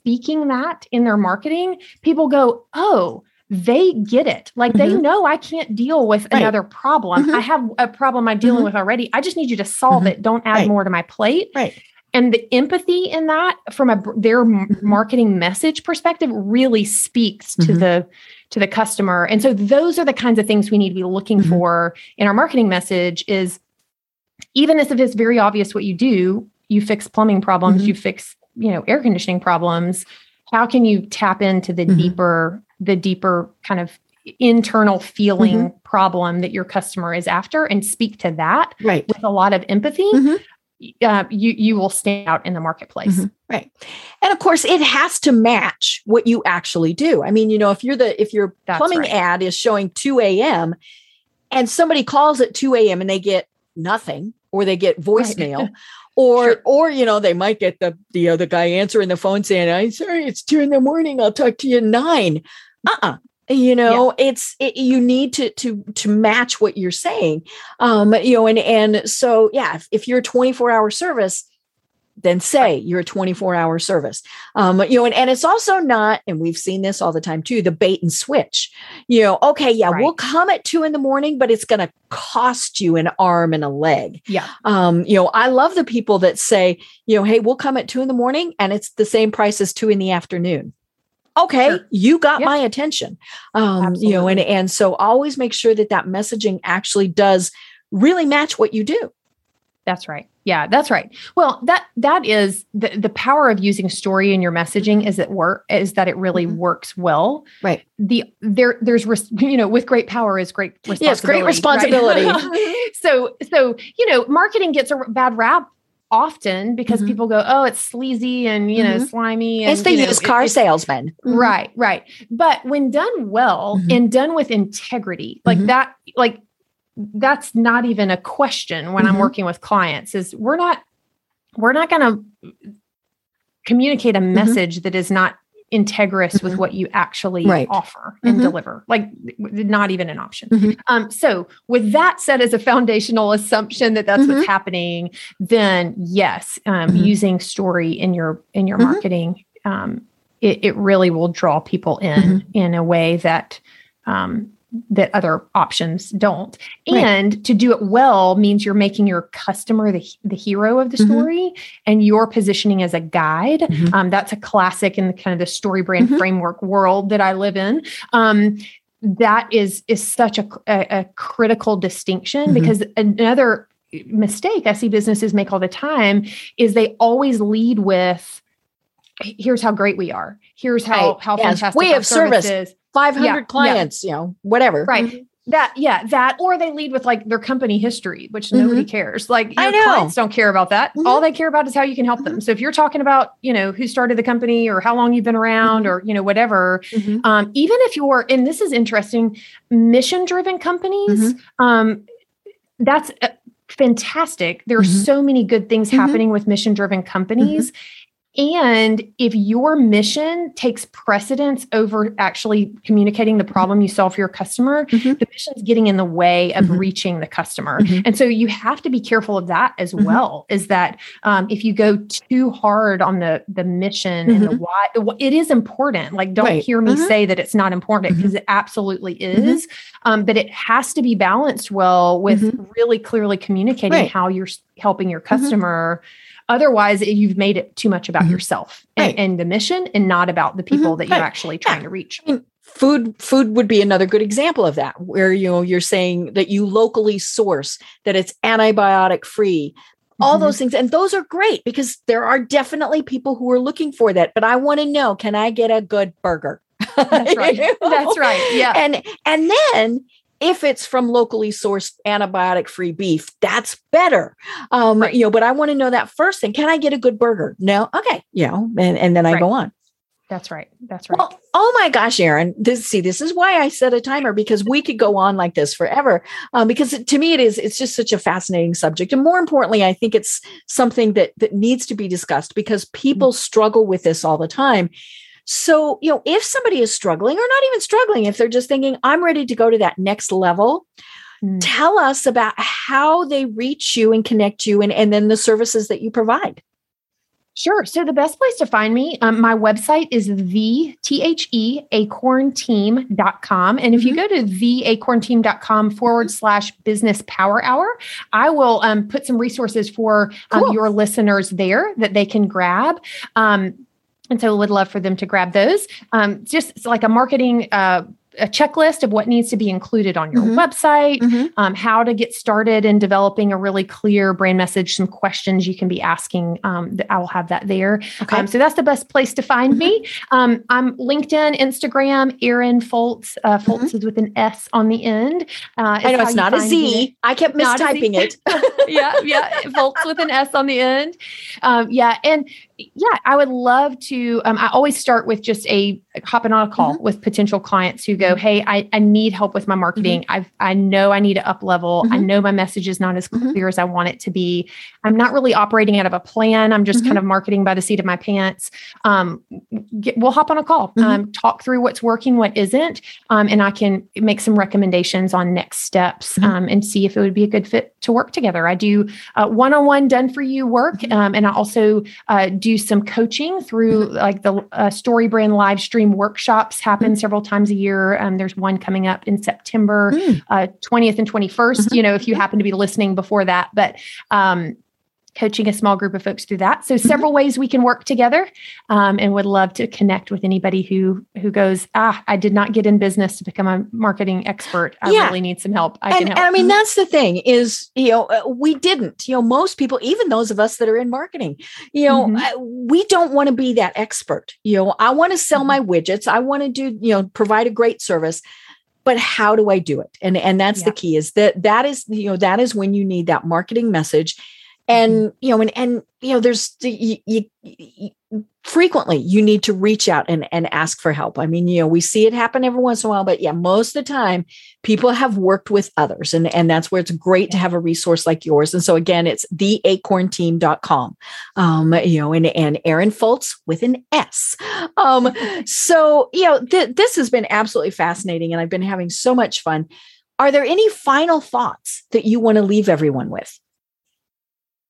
speaking that in their marketing, people go, "Oh, they get it. Like they Mhm. know I can't deal with Right. another problem. Mhm. I have a problem I'm dealing Mhm. with already. I just need you to solve it. Don't add Right. more to my plate." Right. And the empathy in that from a their marketing message perspective really speaks to Mhm. the to the customer. And so those are the kinds of things we need to be looking Mhm. for in our marketing message is even if it's very obvious what you do, you fix plumbing problems, Mhm. you fix, you know, air conditioning problems. How can you tap into the Mhm. deeper, the deeper kind of internal feeling Mm-hmm. problem that your customer is after and speak to that Right. with a lot of empathy? Uh, you you will stand out in the marketplace. Mhm. Right. And of course, it has to match what you actually do. I mean, you know, if you're the if your That's plumbing right. ad is showing 2 a.m. and somebody calls at 2 a.m. and they get nothing, or they get voicemail, [laughs] or Sure. or you know, they might get the the other guy answering the phone saying, I'm sorry, it's two in the morning. I'll talk to you at nine. Uh-uh. You know, it's it, you need to to to match what you're saying. Um, you know, and and so yeah, if, if you're a 24 hour service, then say you're a 24 hour service. Um, you know, and, and it's also not, and we've seen this all the time too, the bait and switch. You know, okay, yeah, Right. we'll come at two in the morning, but it's going to cost you an arm and a leg. Yeah. Um, you know, I love the people that say, you know, hey, we'll come at two in the morning and it's the same price as two in the afternoon. Okay, Sure. you got my attention. Um, you know, and and so always make sure that that messaging actually does really match what you do. That's right. Yeah, that's right. Well, that that is the the power of using story in your messaging is it work is that it really Mhm. works well. Right. The there there's res- you know with great power is great responsibility. Yes, great right? responsibility. [laughs] so so you know marketing gets a bad rap often because Mhm. people go oh it's sleazy and you know Mhm. slimy and it's the know, used it- car it's- salesman. Mhm. Right, right. But when done well Mhm. and done with integrity, like Mhm. that, like that's not even a question when I'm working with clients is we're not we're not going to communicate a message that is not integrous with Mhm. what you actually Right. offer and Mhm. deliver like not even an option Mhm. um, so with that said as a foundational assumption that that's what's happening then yes um, Mhm. using story in your in your Mhm. marketing um, it, it really will draw people in mm-hmm. in a way that um, that other options don't. Right. And to do it well means you're making your customer the, the hero of the mm-hmm. story and you're positioning as a guide. Mm-hmm. Um, that's a classic in the kind of the story brand mm-hmm. framework world that I live in. Um, that is is such a, a, a critical distinction mm-hmm. because another mistake I see businesses make all the time is they always lead with here's how great we are. Here's how right. how yes. fantastic we have service. Is. 500 yeah. clients, yeah. you know, whatever. Right. Mm-hmm. That, yeah, that, or they lead with like their company history, which mm-hmm. nobody cares. Like your clients don't care about that. Mm-hmm. All they care about is how you can help them. Mm-hmm. So if you're talking about, you know, who started the company or how long you've been around mm-hmm. or, you know, whatever, mm-hmm. um, even if you're, and this is interesting, mission driven companies, um, that's, uh, fantastic. There are mm-hmm. so many good things mm-hmm. happening with mission driven companies. And if your mission takes precedence over actually communicating the problem you solve for your customer, mm-hmm. the mission's getting in the way of mm-hmm. reaching the customer. Mm-hmm. And so you have to be careful of that as mm-hmm. well. Is that um, if you go too hard on the the mission and the mm-hmm. why, it is important. Like, don't right. hear me mm-hmm. say that it's not important because it absolutely is. Um, but it has to be balanced well with really clearly communicating right. how you're helping your customer Otherwise, you've made it too much about mm-hmm. yourself and, right. and, the mission and not about the people mm-hmm. that you're right. actually trying yeah. to reach. I mean, food food would be another good example of that where you know you're saying that you locally source that it's antibiotic free all mm-hmm. those things and those are great because there are definitely people who are looking for that but i want to know can i get a good burger [laughs] that's right that's right yeah and and then if it's from locally sourced antibiotic free beef, that's better. Um, right. you know, but I want to know that first thing. Can I get a good burger? No. Okay. You know, and, and then I right. go on. That's right. That's right. Well, oh my gosh, Erin. This see, this is why I set a timer because we could go on like this forever. Um, because to me, it is it's just such a fascinating subject, and more importantly, I think it's something that that needs to be discussed because people mm-hmm. struggle with this all the time. So, you know, if somebody is struggling or not even struggling, if they're just thinking, I'm ready to go to that next level, mm. tell us about how they reach you and connect you and, and then the services that you provide. Sure. So the best place to find me, um, my website is the T-H-E acornteam.com. And if you mm-hmm. go to theacornteam.com forward slash business power hour, I will um, put some resources for um, cool. your listeners there that they can grab. And so would love for them to grab those. Um, just like a marketing uh, a checklist of what needs to be included on your mm-hmm. website, mm-hmm. Um, how to get started in developing a really clear brand message, some questions you can be asking. Um, I will have that there. Okay. Um, so that's the best place to find mm-hmm. me. Um, I'm LinkedIn, Instagram, Erin Fults. Uh, Fults mm-hmm. is with an S on the end. Uh, I know it's not a Z. Me. I kept mistyping it. [laughs] yeah, yeah. Fults with an S on the end. Um, yeah. And yeah, I would love to. Um, I always start with just a hopping on a call mm-hmm. with potential clients who go, mm-hmm. "Hey, I, I need help with my marketing. Mm-hmm. I I know I need to up level. I mm-hmm. know my message is not as mm-hmm. clear as I want it to be. I'm not really operating out of a plan. I'm just kind mm-hmm. of marketing by the seat of my pants. Um, get, we'll hop on a call, um, talk through what's working, what isn't, um, and I can make some recommendations on next steps um, and see if it would be a good fit to work together. I do one on one done for you work, um, and I also uh, do some coaching through mm-hmm. like the uh, StoryBrand live stream workshops happen mm-hmm. several times a year. Um, there's one coming up in September mm. uh, 20th and 21st. Mm-hmm. You know, if you happen to be listening before that, but um, coaching a small group of folks through that. So mm-hmm. several mm-hmm. ways we can work together, um, and would love to connect with anybody who who goes, ah, I did not get in business to become a marketing expert. I yeah. really need some help. I and, can help. And I mean, that's the thing is, you know, uh, we didn't. You know, most people, even those of us that are in marketing, you know, mm-hmm. we don't want to be that expert. You know, I want to sell mm-hmm. my widgets. I want to do, you know, provide a great service but how do i do it and and that's yeah. the key is that that is you know that is when you need that marketing message and mm-hmm. you know and and you know there's you, you, you, frequently you need to reach out and and ask for help. I mean you know we see it happen every once in a while but yeah most of the time people have worked with others and and that's where it's great to have a resource like yours. And so again it's theacornteam.com um you know and and erin fults with an s. Um [laughs] so you know th- this has been absolutely fascinating and i've been having so much fun. Are there any final thoughts that you want to leave everyone with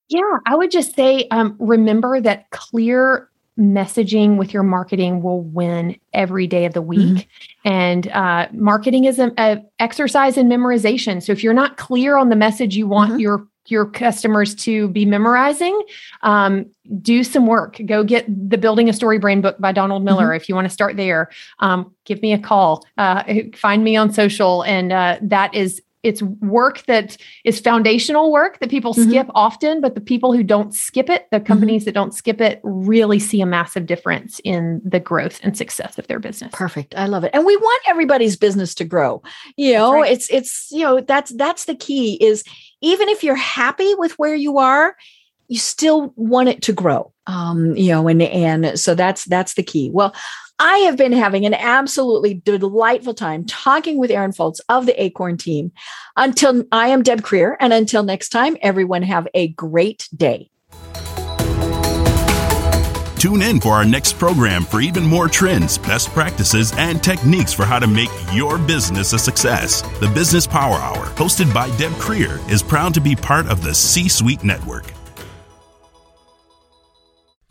yeah, I would just say um, remember that clear messaging with your marketing will win every day of the week. Mm-hmm. And uh, marketing is an exercise in memorization. So if you're not clear on the message you want mm-hmm. your your customers to be memorizing, um, do some work. Go get the Building a StoryBrand book by Donald Miller mm-hmm. if you want to start there. Um, give me a call. Uh, find me on social, and uh, that is it's work that is foundational work that people mm-hmm. skip often but the people who don't skip it the mm-hmm. companies mm-hmm. that don't skip it really see a massive difference in the growth and success of their business perfect i love it and we want everybody's business to grow you know right. it's it's you know that's that's the key is even if you're happy with where you are, you still want it to grow. Um, you know, and and so that's that's the key. Well, I have been having an absolutely delightful time talking with Erin Fults of the Acorn team. Until I am Deb Krier, and until next time, everyone have a great day. Tune in for our next program for even more trends, best practices, and techniques for how to make your business a success. The Business Power Hour, hosted by Deb Krier, is proud to be part of the C Suite Network.